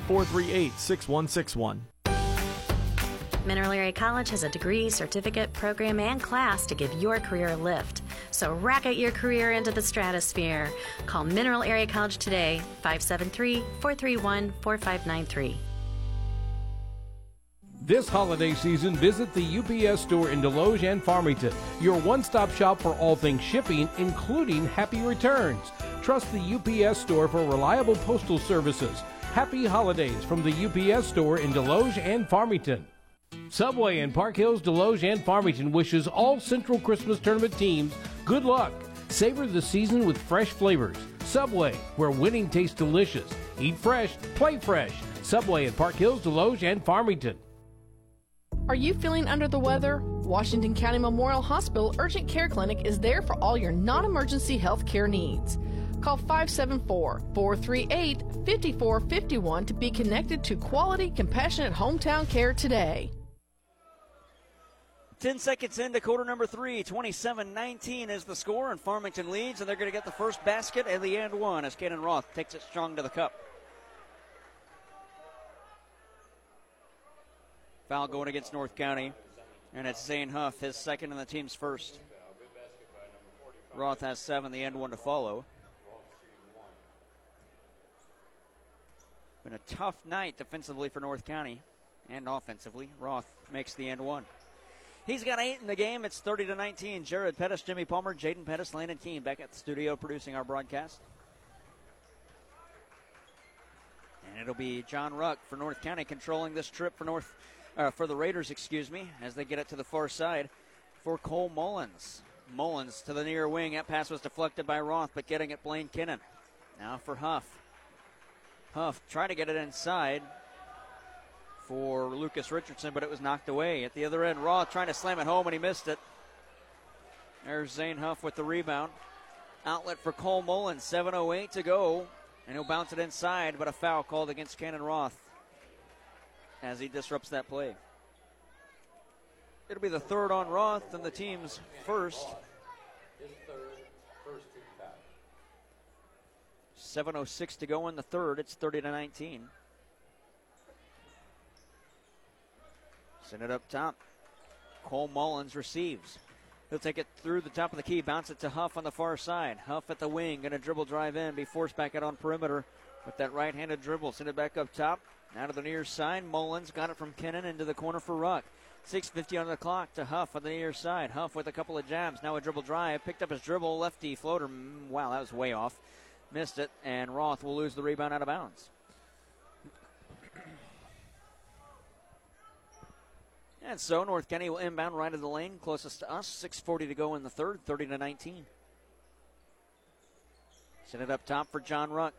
438 6161. Mineral Area College has a degree, certificate, program, and class to give your career a lift. So rocket your career into the stratosphere. Call Mineral Area College today, 573 431 4593. This holiday season, visit the UPS store in Desloge and Farmington, your one stop shop for all things shipping, including happy returns. Trust the UPS store for reliable postal services. Happy holidays from the UPS store in Desloge and Farmington. Subway in Park Hills, Desloge, and Farmington wishes all Central Christmas Tournament teams good luck. Savor the season with fresh flavors. Subway, where winning tastes delicious. Eat fresh, play fresh. Subway in Park Hills, Desloge, and Farmington. Are you feeling under the weather? Washington County Memorial Hospital Urgent Care Clinic is there for all your non emergency health care needs. Call 574 438 5451 to be connected to quality, compassionate hometown care today. 10 seconds into quarter number three. 27 19 is the score, and Farmington leads, and they're going to get the first basket and the end one as Cannon Roth takes it strong to the cup. Foul going against North County, and it's Zane Huff, his second and the team's first. Roth has seven, the end one to follow. Been a tough night defensively for North County and offensively. Roth makes the end one. He's got eight in the game. It's 30 to 19. Jared Pettis, Jimmy Palmer, Jaden Pettis, Landon Keene back at the studio producing our broadcast. And it'll be John Ruck for North County controlling this trip for North uh, for the Raiders, excuse me, as they get it to the far side for Cole Mullins. Mullins to the near wing. That pass was deflected by Roth, but getting it Blaine Kinnan. Now for Huff. Huff trying to get it inside for Lucas Richardson, but it was knocked away. At the other end, Roth trying to slam it home, and he missed it. There's Zane Huff with the rebound. Outlet for Cole Mullins. 7.08 to go. And he'll bounce it inside, but a foul called against Cannon Roth as he disrupts that play. It'll be the third on Roth and the team's first. 7.06 to go in the third. It's 30 to 19. Send it up top. Cole Mullins receives. He'll take it through the top of the key, bounce it to Huff on the far side. Huff at the wing, going to dribble drive in, be forced back out on perimeter with that right handed dribble. Send it back up top. Now to the near side. Mullins got it from Kinnan into the corner for Ruck. 6.50 on the clock to Huff on the near side. Huff with a couple of jabs. Now a dribble drive. Picked up his dribble. Lefty floater. Mm, wow, that was way off. Missed it. And Roth will lose the rebound out of bounds. And so North County will inbound right of the lane, closest to us. 6:40 to go in the third, 30 to 19. Send it up top for John Ruck.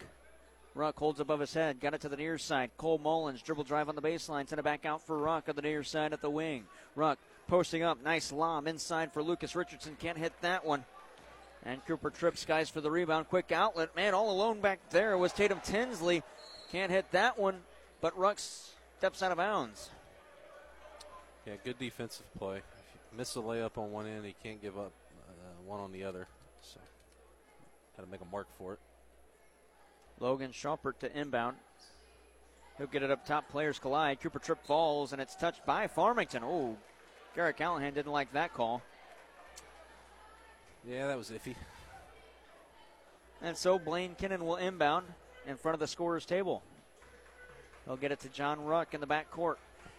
Ruck holds above his head, got it to the near side. Cole Mullins dribble drive on the baseline, send it back out for Ruck on the near side at the wing. Ruck posting up, nice lob inside for Lucas Richardson, can't hit that one. And Cooper Tripp skies for the rebound, quick outlet. Man, all alone back there was Tatum Tinsley, can't hit that one, but Ruck steps out of bounds. Yeah, good defensive play. If you miss a layup on one end, he can't give up uh, one on the other. So, got to make a mark for it. Logan Schaupert to inbound. He'll get it up top. Players collide. Cooper Tripp falls, and it's touched by Farmington. Oh, Garrett Callahan didn't like that call. Yeah, that was iffy. And so Blaine Kinnan will inbound in front of the scorer's table. He'll get it to John Ruck in the back court.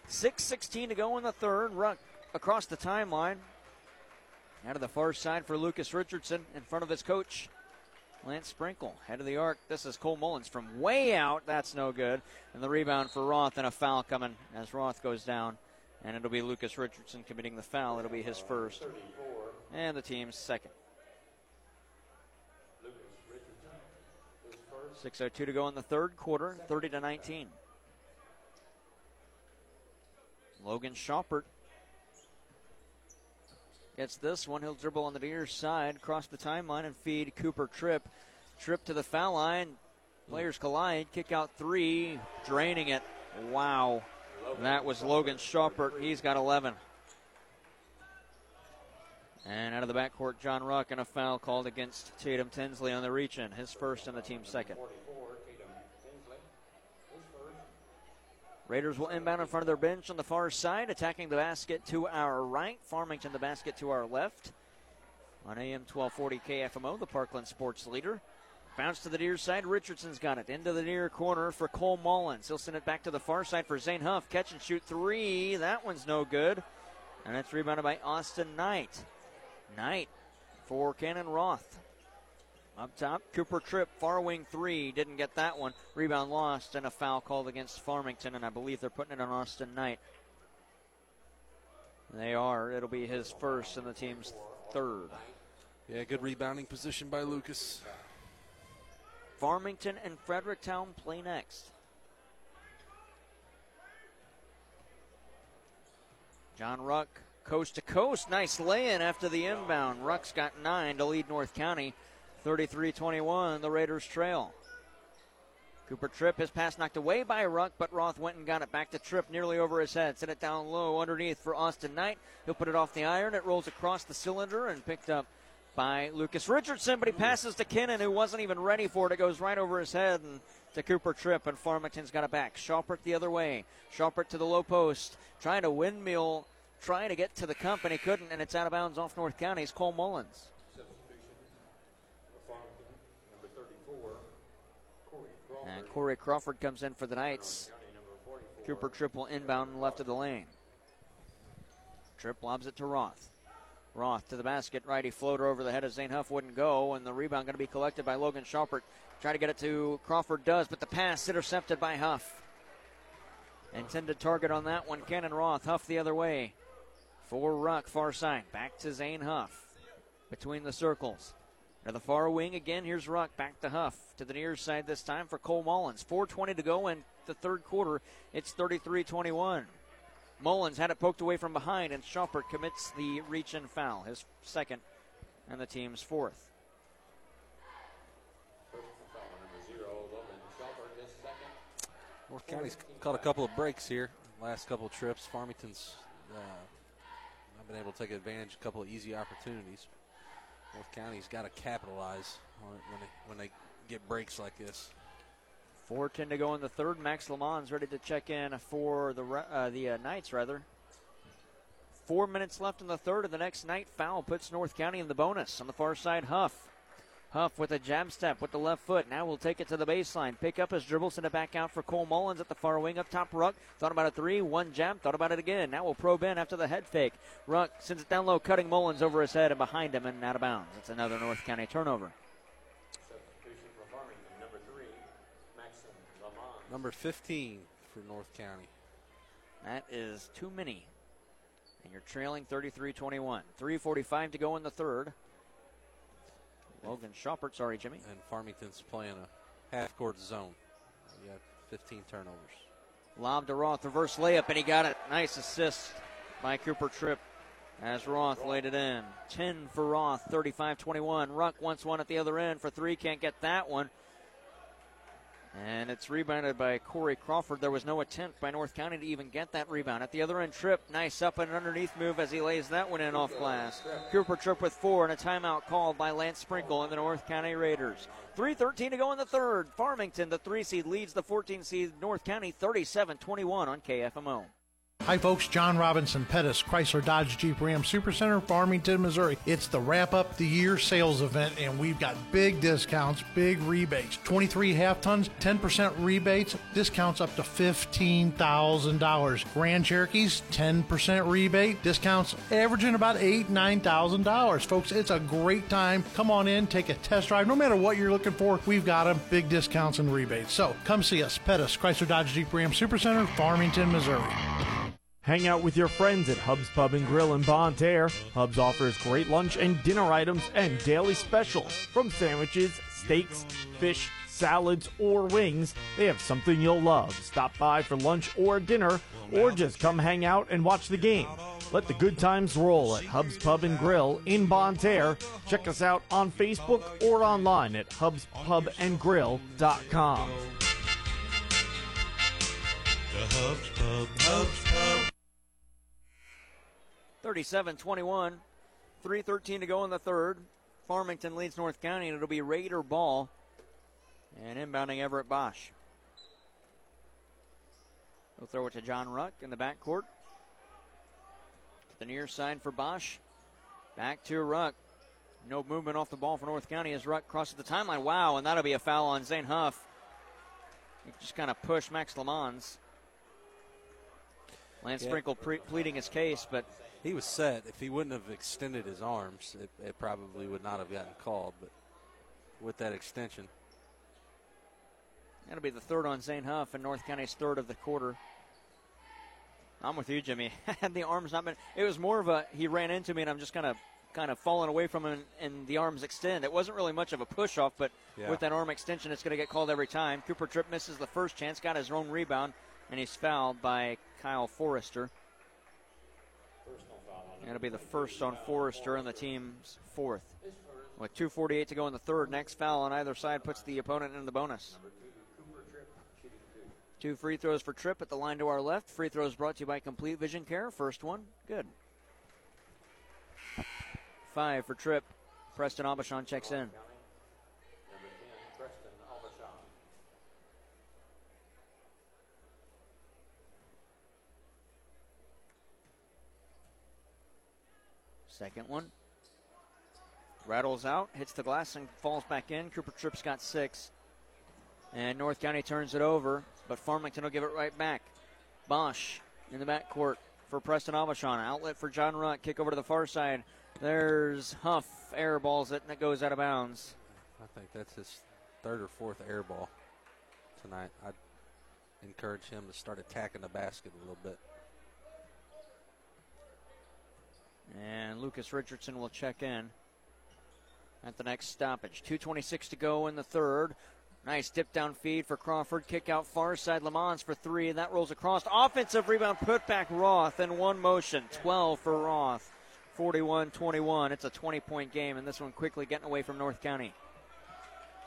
6.16 to go in the third. Ruck across the timeline. Out of the far side for Lucas Richardson in front of his coach, Lance Sprinkle. Head of the arc. This is Cole Mullins from way out. That's no good. And the rebound for Roth and a foul coming as Roth goes down. And it'll be Lucas Richardson committing the foul. It'll be his first. And the team's second. 6.02 to go in the third quarter, 30 to 19. Logan Schaupert gets this one. He'll dribble on the near side, cross the timeline, and feed Cooper Tripp. Tripp to the foul line. Players collide. Kick out three, draining it. Wow. That was Logan Schaupert. He's got 11. And out of the backcourt, John Ruck and a foul called against Tatum Tinsley on the reach in. His first and the team's second. Raiders will inbound in front of their bench on the far side, attacking the basket to our right. Farmington, the basket to our left. On AM 1240 KFMO, the Parkland Sports Leader. Bounce to the near side. Richardson's got it. Into the near corner for Cole Mullins. He'll send it back to the far side for Zane Huff. Catch and shoot three. That one's no good. And it's rebounded by Austin Knight. Knight for Cannon Roth. Up top, Cooper Tripp, far wing three, didn't get that one. Rebound lost, and a foul called against Farmington, and I believe they're putting it on Austin Knight. They are. It'll be his first and the team's third. Yeah, good rebounding position by Lucas. Farmington and Fredericktown play next. John Ruck, coast to coast. Nice lay in after the inbound. Ruck's got nine to lead North County. 33 21, the Raiders trail. Cooper Tripp, his pass knocked away by Ruck, but Roth went and got it back to Tripp nearly over his head. Sent it down low underneath for Austin Knight. He'll put it off the iron. It rolls across the cylinder and picked up by Lucas Richardson, but he passes to Kinnan, who wasn't even ready for it. It goes right over his head and to Cooper Tripp, and Farmington's got it back. Schaupert the other way. Schaupert to the low post, trying to windmill, trying to get to the company, couldn't, and it's out of bounds off North County's Cole Mullins. And Corey Crawford comes in for the Knights. Cooper triple inbound left of the lane. Tripp lobs it to Roth. Roth to the basket. Righty floater over the head of Zane Huff wouldn't go, and the rebound going to be collected by Logan Schaupert. Try to get it to Crawford, does, but the pass intercepted by Huff. Intended target on that one, Cannon Roth. Huff the other way. For Ruck, far side. Back to Zane Huff. Between the circles. To the far wing again. Here's Ruck. Back to Huff. To the near side this time for Cole Mullins. 4.20 to go in the third quarter. It's 33 21. Mullins had it poked away from behind, and Schaupert commits the reach and foul, his second and the team's fourth. North County's caught a couple of breaks here. Last couple of trips. Farmington's uh, been able to take advantage of a couple of easy opportunities. North County's got to capitalize on it when they when they get breaks like this. 4:10 to go in the third. Max Lamons ready to check in for the uh, the uh, Knights rather. Four minutes left in the third, of the next night foul puts North County in the bonus. On the far side, Huff. Huff with a jab step with the left foot. Now we'll take it to the baseline. Pick up his dribble, send it back out for Cole Mullins at the far wing up top. Ruck thought about a three, one jab, thought about it again. Now we'll probe in after the head fake. Ruck sends it down low, cutting Mullins over his head and behind him and out of bounds. It's another North County turnover. Number 15 for North County. That is too many. And you're trailing 33 21. 3.45 to go in the third. Logan Schaupert, sorry, Jimmy. And Farmington's playing a half court zone. You got 15 turnovers. Lob to Roth, reverse layup, and he got it. Nice assist by Cooper Tripp as Roth laid it in. 10 for Roth, 35 21. Ruck wants one at the other end for three, can't get that one. And it's rebounded by Corey Crawford. There was no attempt by North County to even get that rebound. At the other end, Tripp, nice up and underneath move as he lays that one in off glass. Cooper Tripp with four and a timeout called by Lance Sprinkle and the North County Raiders. 3.13 to go in the third. Farmington, the three seed, leads the 14 seed North County 37 21 on KFMO. Hi, folks. John Robinson Pettis, Chrysler Dodge Jeep Ram Supercenter, Farmington, Missouri. It's the wrap up the year sales event, and we've got big discounts, big rebates. 23 half tons, 10% rebates, discounts up to $15,000. Grand Cherokees, 10% rebate, discounts averaging about eight, $9,000. Folks, it's a great time. Come on in, take a test drive. No matter what you're looking for, we've got them. Big discounts and rebates. So come see us, Pettis, Chrysler Dodge Jeep Ram Supercenter, Farmington, Missouri. Hang out with your friends at Hub's Pub and Grill in Bonne Terre. Hub's offers great lunch and dinner items and daily specials. From sandwiches, steaks, fish, salads, or wings, they have something you'll love. Stop by for lunch or dinner, or just come hang out and watch the game. Let the good times roll at Hub's Pub and Grill in Bonne Terre. Check us out on Facebook or online at hubspubandgrill.com. The Hubs Pub, Hubs Pub. 37 21. 3.13 to go in the third. Farmington leads North County, and it'll be Raider ball. And inbounding Everett Bosch. He'll throw it to John Ruck in the backcourt. To the near side for Bosch. Back to Ruck. No movement off the ball for North County as Ruck crosses the timeline. Wow, and that'll be a foul on Zane Huff. He just kind of pushed Max Lamons. Lance Yeah. Sprinkle pre- pleading his case, but He was set. If he wouldn't have extended his arms, it, it probably would not have gotten called. But with that extension. That'll be the third on Zane Huff and North County's third of the quarter. I'm with you, Jimmy. Had the arms not been, it was more of a he ran into me and I'm just kind of kind of falling away from him and the arms extend. It wasn't really much of a push off, but Yeah. with that arm extension, it's going to get called every time. Cooper Tripp misses the first chance, got his own rebound, and he's fouled by Kyle Forrester. That'll be the first on Forrester and the team's fourth. With 2.48 to go in the third, next foul on either side puts the opponent in the bonus. Two free throws for Tripp at the line to our left. Free throws brought to you by Complete Vision Care. First one, good. Five for Tripp. Preston Aubuchon checks in. Second one. Rattles out, hits the glass, and falls back in. Cooper Tripp's got six. And North County turns it over, but Farmington will give it right back. Bosch in the backcourt for Preston Aubuchon. Outlet for John Ruck. Kick over to the far side. There's Huff. Air balls it, and it goes out of bounds. I think that's his third or fourth air ball tonight. I'd encourage him to start attacking the basket a little bit. And Lucas Richardson will check in at the next stoppage. 2.26 to go in the third. Nice dip down feed for Crawford. Kick out far side. Lamons for three. and That rolls across. Offensive rebound put back Roth in one motion. 12 for Roth. 41 21. It's a 20 point game, and this one quickly getting away from North County.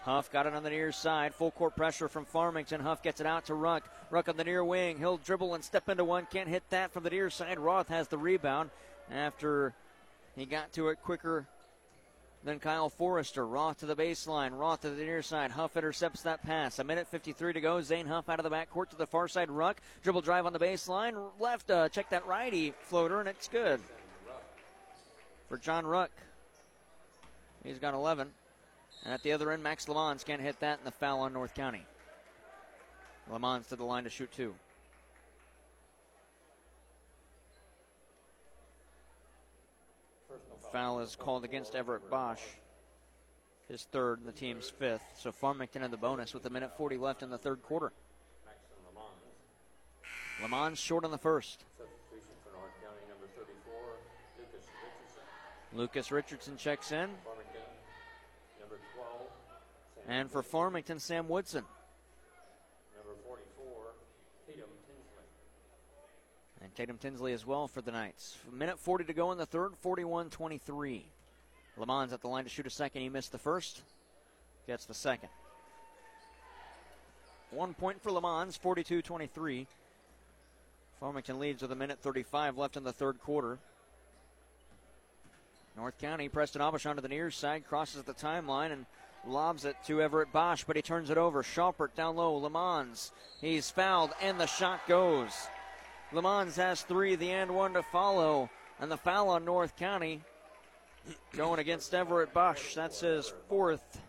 Huff got it on the near side. Full court pressure from Farmington. Huff gets it out to Ruck. Ruck on the near wing. He'll dribble and step into one. Can't hit that from the near side. Roth has the rebound after he got to it quicker than Kyle Forrester. Roth to the baseline. Roth to the near side. Huff intercepts that pass. A minute 53 to go. Zane Huff out of the backcourt to the far side. Ruck. Dribble drive on the baseline. Left. Uh, check that righty floater, and it's good. For John Ruck. He's got 11. And at the other end, Max Lamons can't hit that, and the foul on North County. Lamons to the line to shoot two. Foul is called against Everett Bosch. His third and the team's fifth. So Farmington in the bonus with a minute 40 left in the third quarter. Lamons short on the first. Lucas Richardson checks in. And for Farmington, Sam Woodson. And Tatum Tinsley as well for the Knights. Minute 40 to go in the third, 41 23. Lamons at the line to shoot a second. He missed the first, gets the second. One point for Lamons, 42 23. Farmington leads with a minute 35 left in the third quarter. North County, Preston Aubuchon to the near side, crosses at the timeline and lobs it to Everett Bosch, but he turns it over. Schaupert down low, Lamons. He's fouled, and the shot goes. Lamons has three, the and one to follow, and the foul on North County going against Everett Bosch. That's his fourth.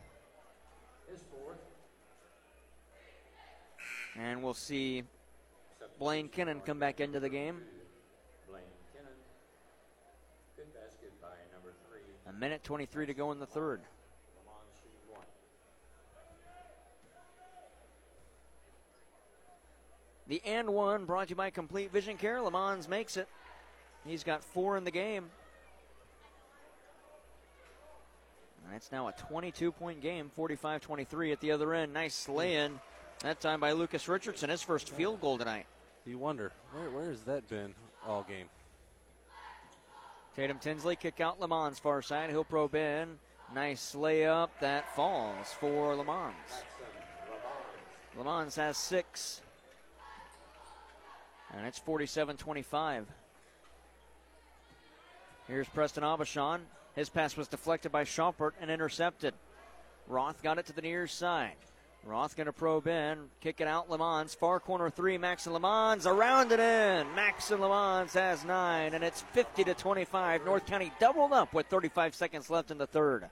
And we'll see Blaine Kinnan come back into the game. Blaine Kinnan. Good basket by number three. A minute 23 to go in the third. The and one brought to you by Complete Vision Care. Lamons makes it. He's got four in the game. And it's now a 22 point game, 45 23 at the other end. Nice lay in. That time by Lucas Richardson, his first field goal tonight. You wonder, where, where has that been all game? Tatum Tinsley kick out Lamons far side. He'll probe in. Nice layup that falls for Lamons. Lamons has six. And it's 47 25. Here's Preston Aubuchon. His pass was deflected by Schaupert and intercepted. Roth got it to the near side. Roth going to probe in, kick it out. Lamons, far corner three. Max and Lamons around it in. Max and Lamons has nine, and it's 50 to 25. North County doubled up with 35 seconds left in the third.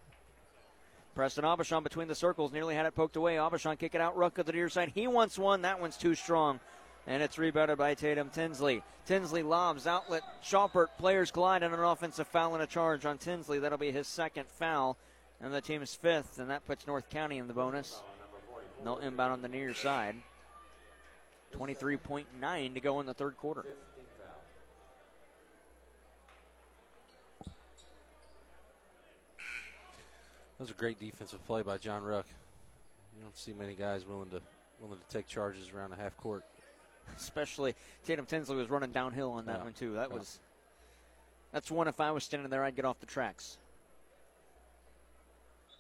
Preston Aubuchon between the circles nearly had it poked away. Aubuchon kick it out. Ruck at the near side. He wants one. That one's too strong. And it's rebounded by Tatum Tinsley. Tinsley lobs, outlet, Schaupert. Players collide on an offensive foul and a charge on Tinsley. That'll be his second foul. and the team's fifth, and that puts North County in the bonus. No inbound on the near side. 23.9 to go in the third quarter. That was a great defensive play by John Ruck. You don't see many guys willing to willing to take charges around the half court. Especially Tatum Tinsley was running downhill on that Yeah. one too. That Yeah. was that's one if I was standing there I'd get off the tracks.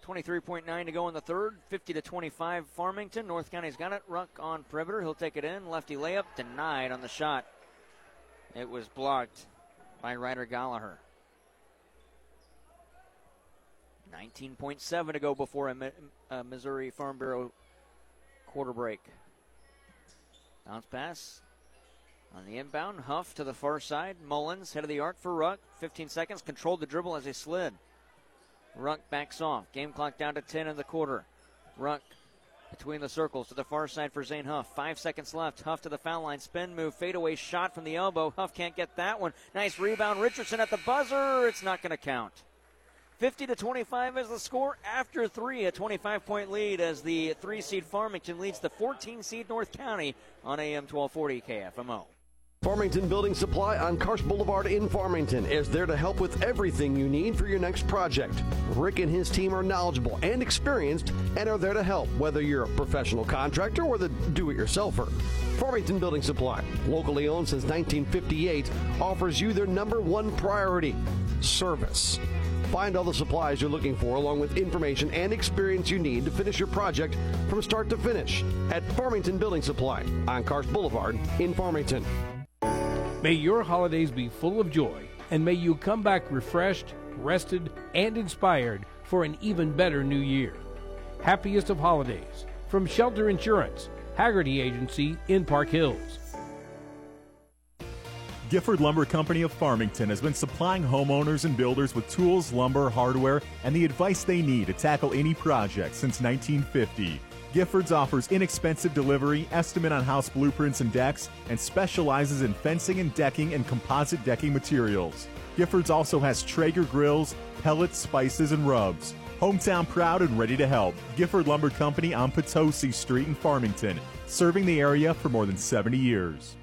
23.9 to go in the third, 50 to 25 Farmington. North County's got it. Ruck on perimeter. He'll take it in. Lefty layup denied on the shot. It was blocked by Ryder Gallagher. 19.7 to go before a, a uh, Missouri Farm Bureau quarter break. Bounce pass on the inbound. Huff to the far side. Mullins, head of the arc for Ruck. 15 seconds. Controlled the dribble as he slid. Ruck backs off. Game clock down to 10 in the quarter. Ruck between the circles to the far side for Zane Huff. Five seconds left. Huff to the foul line. Spin move. Fadeaway shot from the elbow. Huff can't get that one. Nice rebound. Richardson at the buzzer. It's not going to count. 50 to 25 is the score after three. A 25 point lead as the three seed Farmington leads the 14 seed North County on AM 1240 KFMO. Farmington Building Supply on Karsch Boulevard in Farmington is there to help with everything you need for your next project. Rick and his team are knowledgeable and experienced and are there to help, whether you're a professional contractor or the do it yourselfer. Farmington Building Supply, locally owned since 1958, offers you their number one priority service. Find all the supplies you're looking for, along with information and experience you need to finish your project from start to finish at Farmington Building Supply on Karsch Boulevard in Farmington. May your holidays be full of joy, and may you come back refreshed, rested, and inspired for an even better new year. Happiest of holidays from Shelter Insurance, Haggerty Agency in Park Hills. Gifford Lumber Company of Farmington has been supplying homeowners and builders with tools, lumber, hardware, and the advice they need to tackle any project since 1950. Giffords offers inexpensive delivery, estimate on house blueprints and decks, and specializes in fencing and decking and composite decking materials. Giffords also has Traeger grills, pellets, spices, and rubs. Hometown proud and ready to help. Gifford Lumber Company on Potosi Street in Farmington, serving the area for more than 70 years.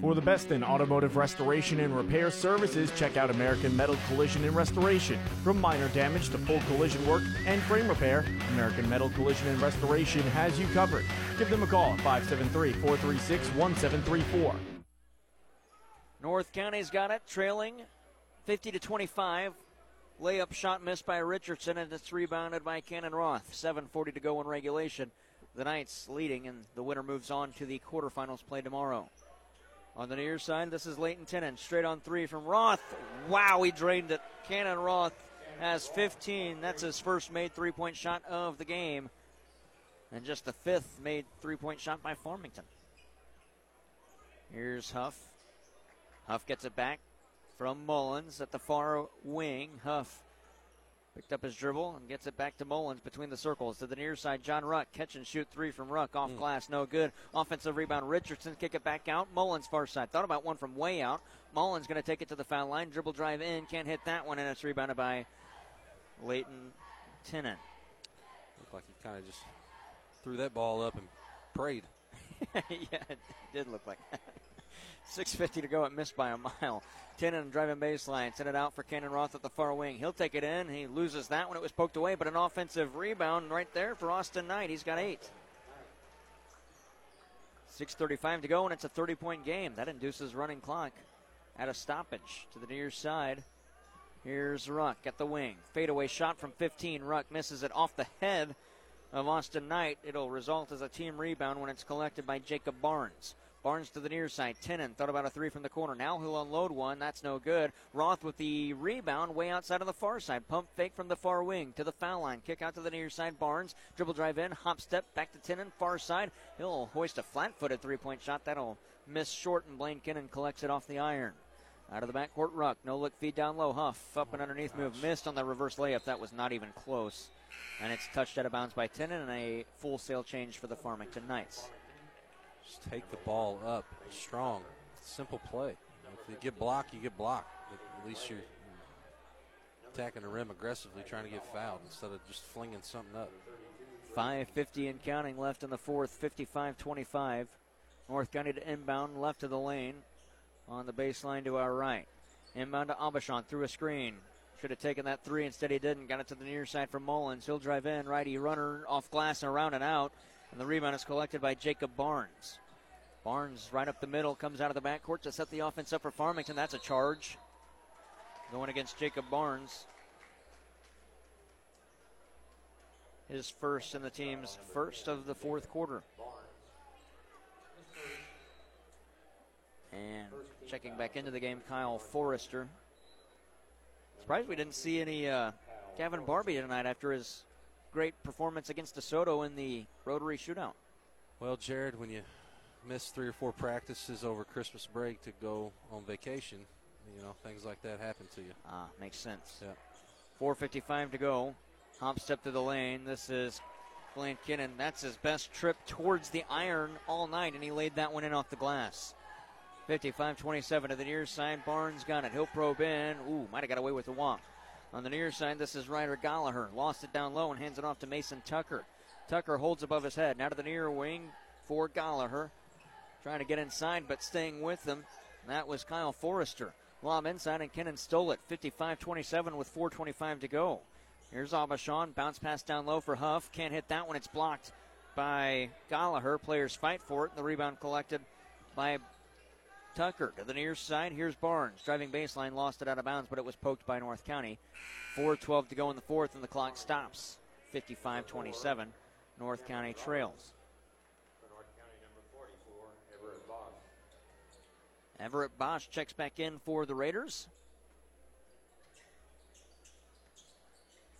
For the best in automotive restoration and repair services, check out American Metal Collision and Restoration. From minor damage to full collision work and frame repair, American Metal Collision and Restoration has you covered. Give them a call at 573 436 1734. North County's got it, trailing 50 to 25. Layup shot missed by Richardson, and it's rebounded by Cannon Roth. 7:40 to go in regulation. The Knights leading, and the winner moves on to the quarterfinals play tomorrow. On the near side, this is Leighton Tennant. Straight on three from Roth. Wow, he drained it. Cannon Roth has 15. That's his first made three point shot of the game. And just the fifth made three point shot by Farmington. Here's Huff. Huff gets it back from Mullins at the far wing. Huff picked up his dribble and gets it back to Mullins between the circles to the near side. John Ruck catch and shoot three from Ruck off hmm. glass, no good. Offensive rebound. Richardson kick it back out. Mullins far side. Thought about one from way out. Mullins going to take it to the foul line. Dribble drive in. Can't hit that one, and it's rebounded by Leighton Tennant. Looked like he kind of just threw that ball up and prayed. yeah, it did look like that. 6.50 to go. It missed by a mile. Tennant driving baseline. Send it out for Cannon Roth at the far wing. He'll take it in. He loses that one. It was poked away, but an offensive rebound right there for Austin Knight. He's got eight. 6.35 to go, and it's a 30 point game. That induces running clock at a stoppage to the near side. Here's Ruck at the wing. Fadeaway shot from 15. Ruck misses it off the head of Austin Knight. It'll result as a team rebound when it's collected by Jacob Barnes. Barnes to the near side. Tennant thought about a three from the corner. Now he'll unload one. That's no good. Roth with the rebound way outside of the far side. Pump fake from the far wing to the foul line. Kick out to the near side. Barnes dribble drive in. Hop step back to Tennant. Far side. He'll hoist a flat footed three point shot. That'll miss short and Blaine Kinnan collects it off the iron. Out of the backcourt ruck. No look feed down low. Huff up and underneath move. Missed on the reverse layup. That was not even close. And it's touched out of bounds by Tennant and a full sail change for the Farmington Knights. Just take the ball up strong. Simple play. If you get blocked, you get blocked. At least you're attacking the rim aggressively, trying to get fouled instead of just flinging something up. 5.50 and counting left in the fourth, 55 25. North County to inbound, left of the lane on the baseline to our right. Inbound to Aubuchon through a screen. Should have taken that three, instead he didn't. Got it to the near side for Mullins. He'll drive in, righty runner off glass and around and out. And the rebound is collected by Jacob Barnes. Barnes right up the middle, comes out of the backcourt to set the offense up for Farmington. That's a charge. Going against Jacob Barnes. His first in the team's first of the fourth quarter. And checking back into the game, Kyle Forrester. Surprised we didn't see any uh, Gavin Barbie tonight after his great performance against DeSoto in the Rotary Shootout. Well, Jared, when you miss three or four practices over Christmas break to go on vacation, you know things like that happen to you. Ah, makes sense. Yeah. 4.55 to go. Hop step to the lane. This is Blaine Kinnan. That's his best trip towards the iron all night, and he laid that one in off the glass. 55 27 to the near side. Barnes got it. He'll probe in. Ooh, might have got away with the walk. On the near side, this is Ryder Gallagher. Lost it down low and hands it off to Mason Tucker. Tucker holds above his head. Now to the near wing for Gallagher. Trying to get inside, but staying with them. That was Kyle Forrester. Lob inside, and Kinnan stole it. 55 27 with 4.25 to go. Here's Aubuchon. Bounce pass down low for Huff. Can't hit that one. It's blocked by Gallagher. Players fight for it. The rebound collected by Tucker. To the near side, here's Barnes. Driving baseline, lost it out of bounds, but it was poked by North County. 4.12 to go in the fourth, and the clock stops. 55 27. North County trails. Everett Bosch checks back in for the Raiders.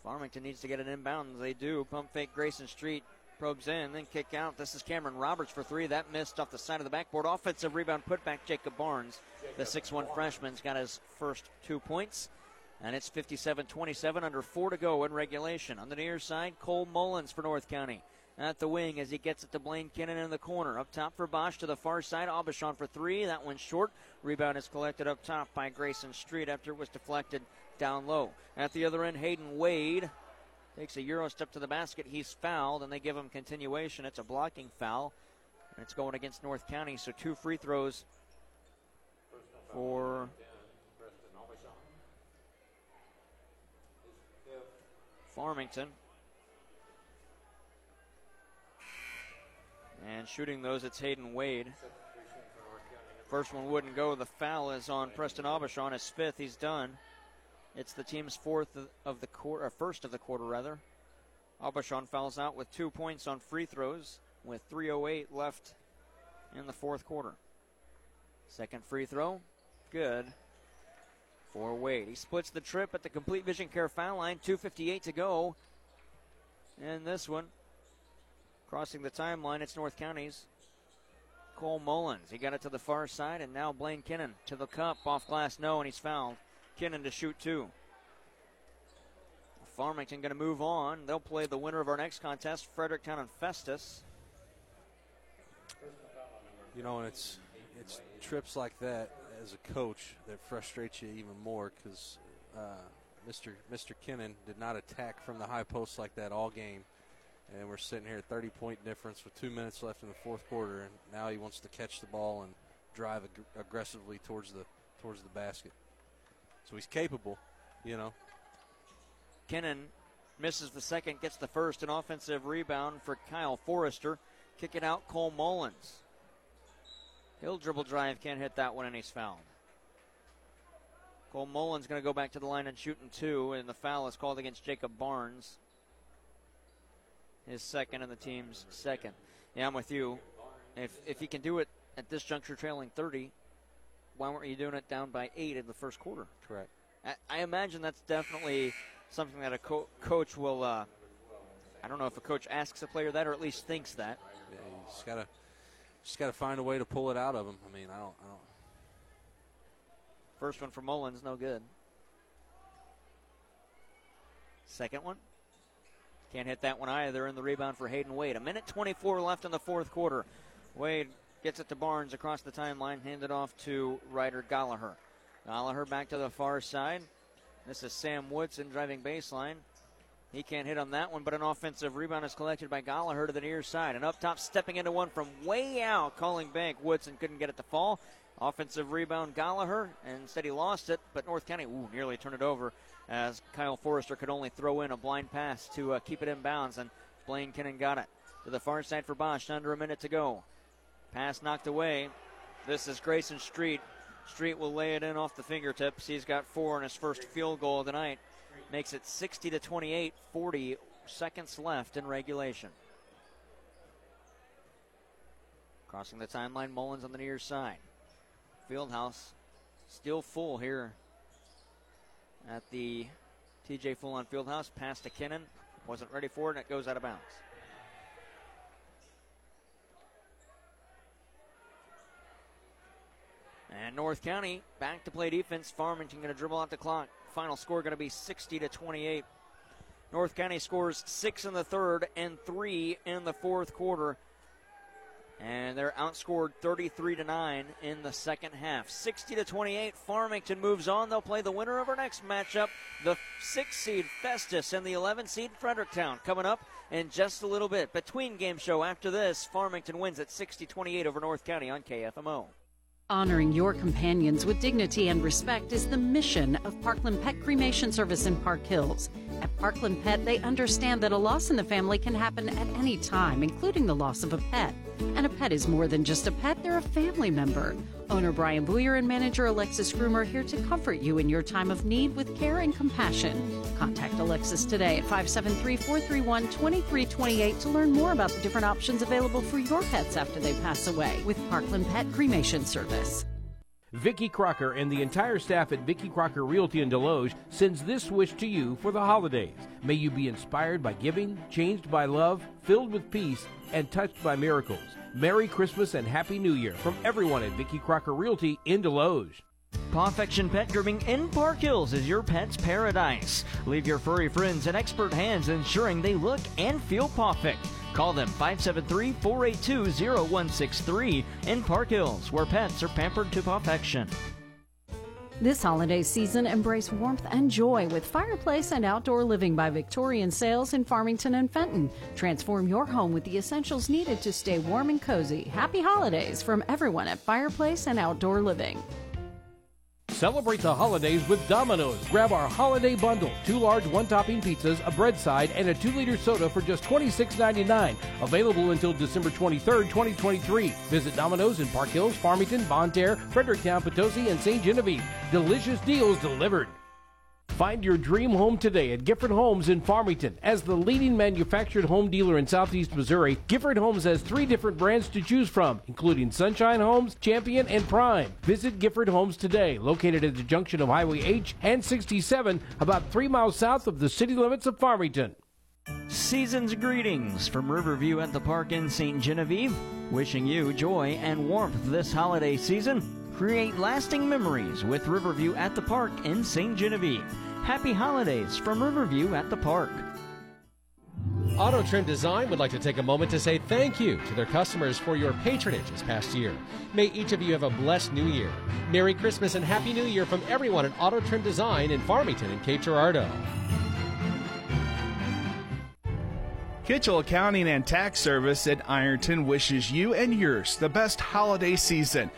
Farmington needs to get an inbound. They do. Pump fake Grayson Street probes in, then kick out. This is Cameron Roberts for three. That missed off the side of the backboard. Offensive rebound put back Jacob Barnes. The 6'1 freshman's got his first two points. And it's 57 27, under four to go in regulation. On the near side, Cole Mullins for North County. At the wing as he gets it to Blaine Kinnan in the corner. Up top for Bosch to the far side. Aubuchon for three. That one's short. Rebound is collected up top by Grayson Street after it was deflected down low. At the other end, Hayden Wade takes a Euro step to the basket. He's fouled, and they give him continuation. It's a blocking foul, and it's going against North County. So two free throws for Farmington. And shooting those, it's Hayden Wade. First one wouldn't go. The foul is on Preston Aubuchon. His fifth. He's done. It's the team's fourth of the quarter, first of the quarter rather. Aubuchon fouls out with two points on free throws with 3:08 left in the fourth quarter. Second free throw, good for Wade. He splits the trip at the complete vision care foul line. 2:58 to go. And this one, crossing the timeline, it's North County's Cole Mullins. He got it to the far side, and now Blaine Kinnan to the cup, off glass, no, and he's fouled. Kinnan to shoot two. Farmington going to move on. They'll play the winner of our next contest, Fredericktown and Festus. You know, and it's it's trips like that as a coach that frustrates you even more because uh, Mr. Mr. Kinnan did not attack from the high post like that all game, and we're sitting here 30 point difference with two minutes left in the fourth quarter, and now he wants to catch the ball and drive ag- aggressively towards the towards the basket. So he's capable, you know. Kinnan misses the second, gets the first. An offensive rebound for Kyle Forrester. Kick it out, Cole Mullins. He'll dribble drive, can't hit that one, and he's fouled. Cole Mullins going to go back to the line and shoot in two, and the foul is called against Jacob Barnes. His second and the team's second. Yeah, I'm with you. If if he can do it at this juncture, trailing 30, why weren't you doing it down by eight in the first quarter? Correct. I, I imagine that's definitely something that a co- coach will. Uh, I don't know if a coach asks a player that, or at least thinks that. Yeah, you just gotta just gotta find a way to pull it out of him. I mean, I don't, I don't. First one for Mullins, no good. Second one. Can't hit that one either. And the rebound for Hayden Wade. A minute 24 left in the fourth quarter. Wade gets it to Barnes across the timeline, handed off to Ryder Gallagher. Gallagher back to the far side. This is Sam Woodson driving baseline. He can't hit on that one, but an offensive rebound is collected by Gallagher to the near side. And up top, stepping into one from way out, calling bank. Woodson couldn't get it to fall. Offensive rebound, Gallagher, and instead he lost it, but North County ooh, nearly turned it over as Kyle Forrester could only throw in a blind pass to uh, keep it in bounds, and Blaine Kinnan got it. To the far side for Bosch, under a minute to go. Pass knocked away. This is Grayson Street. Street will lay it in off the fingertips. He's got four in his first field goal of the night. Makes it 60 to 28, 40 seconds left in regulation. Crossing the timeline, Mullins on the near side. Fieldhouse still full here at the TJ Full on Fieldhouse. Pass to Kinnan. Wasn't ready for it, and it goes out of bounds. And North County back to play defense. Farmington going to dribble out the clock. Final score going to be 60 to 28. North County scores six in the third and three in the fourth quarter. And they're outscored 33 to 9 in the second half. 60 to 28. Farmington moves on. They'll play the winner of our next matchup, the 6 seed Festus and the 11 seed Fredericktown. Coming up in just a little bit. Between game show after this, Farmington wins at 60 28 over North County on KFMO. Honoring your companions with dignity and respect is the mission of Parkland Pet Cremation Service in Park Hills. At Parkland Pet, they understand that a loss in the family can happen at any time, including the loss of a pet. And a pet is more than just a pet, they're a family member. Owner Brian Booyer and manager Alexis Groomer here to comfort you in your time of need with care and compassion. Contact Alexis today at 573 431 2328 to learn more about the different options available for your pets after they pass away with Parkland Pet Cremation Service. Vicki Crocker and the entire staff at Vicki Crocker Realty in Desloge sends this wish to you for the holidays. May you be inspired by giving, changed by love, filled with peace, and touched by miracles. Merry Christmas and Happy New Year from everyone at Vicki Crocker Realty in Desloge. Pawfection Pet Grooming in Park Hills is your pet's paradise. Leave your furry friends in expert hands, ensuring they look and feel perfect. Call them 573 482 0163 in Park Hills, where pets are pampered to perfection. This holiday season, embrace warmth and joy with Fireplace and Outdoor Living by Victorian Sales in Farmington and Fenton. Transform your home with the essentials needed to stay warm and cozy. Happy holidays from everyone at Fireplace and Outdoor Living. Celebrate the holidays with Domino's. Grab our holiday bundle two large one topping pizzas, a bread side, and a two liter soda for just $26.99. Available until December 23rd, 2023. Visit Domino's in Park Hills, Farmington, Bonne Terre, Fredericktown, Potosi, and St. Genevieve. Delicious deals delivered. Find your dream home today at Gifford Homes in Farmington. As the leading manufactured home dealer in southeast Missouri, Gifford Homes has three different brands to choose from, including Sunshine Homes, Champion, and Prime. Visit Gifford Homes today, located at the junction of Highway H and 67, about three miles south of the city limits of Farmington. Season's greetings from Riverview at the Park in St. Genevieve. Wishing you joy and warmth this holiday season. Create lasting memories with Riverview at the Park in St. Genevieve. Happy holidays from Riverview at the Park. Auto Trim Design would like to take a moment to say thank you to their customers for your patronage this past year. May each of you have a blessed new year. Merry Christmas and Happy New Year from everyone at Auto Trim Design in Farmington and Cape Girardeau. Kitchell Accounting and Tax Service at Ironton wishes you and yours the best holiday season.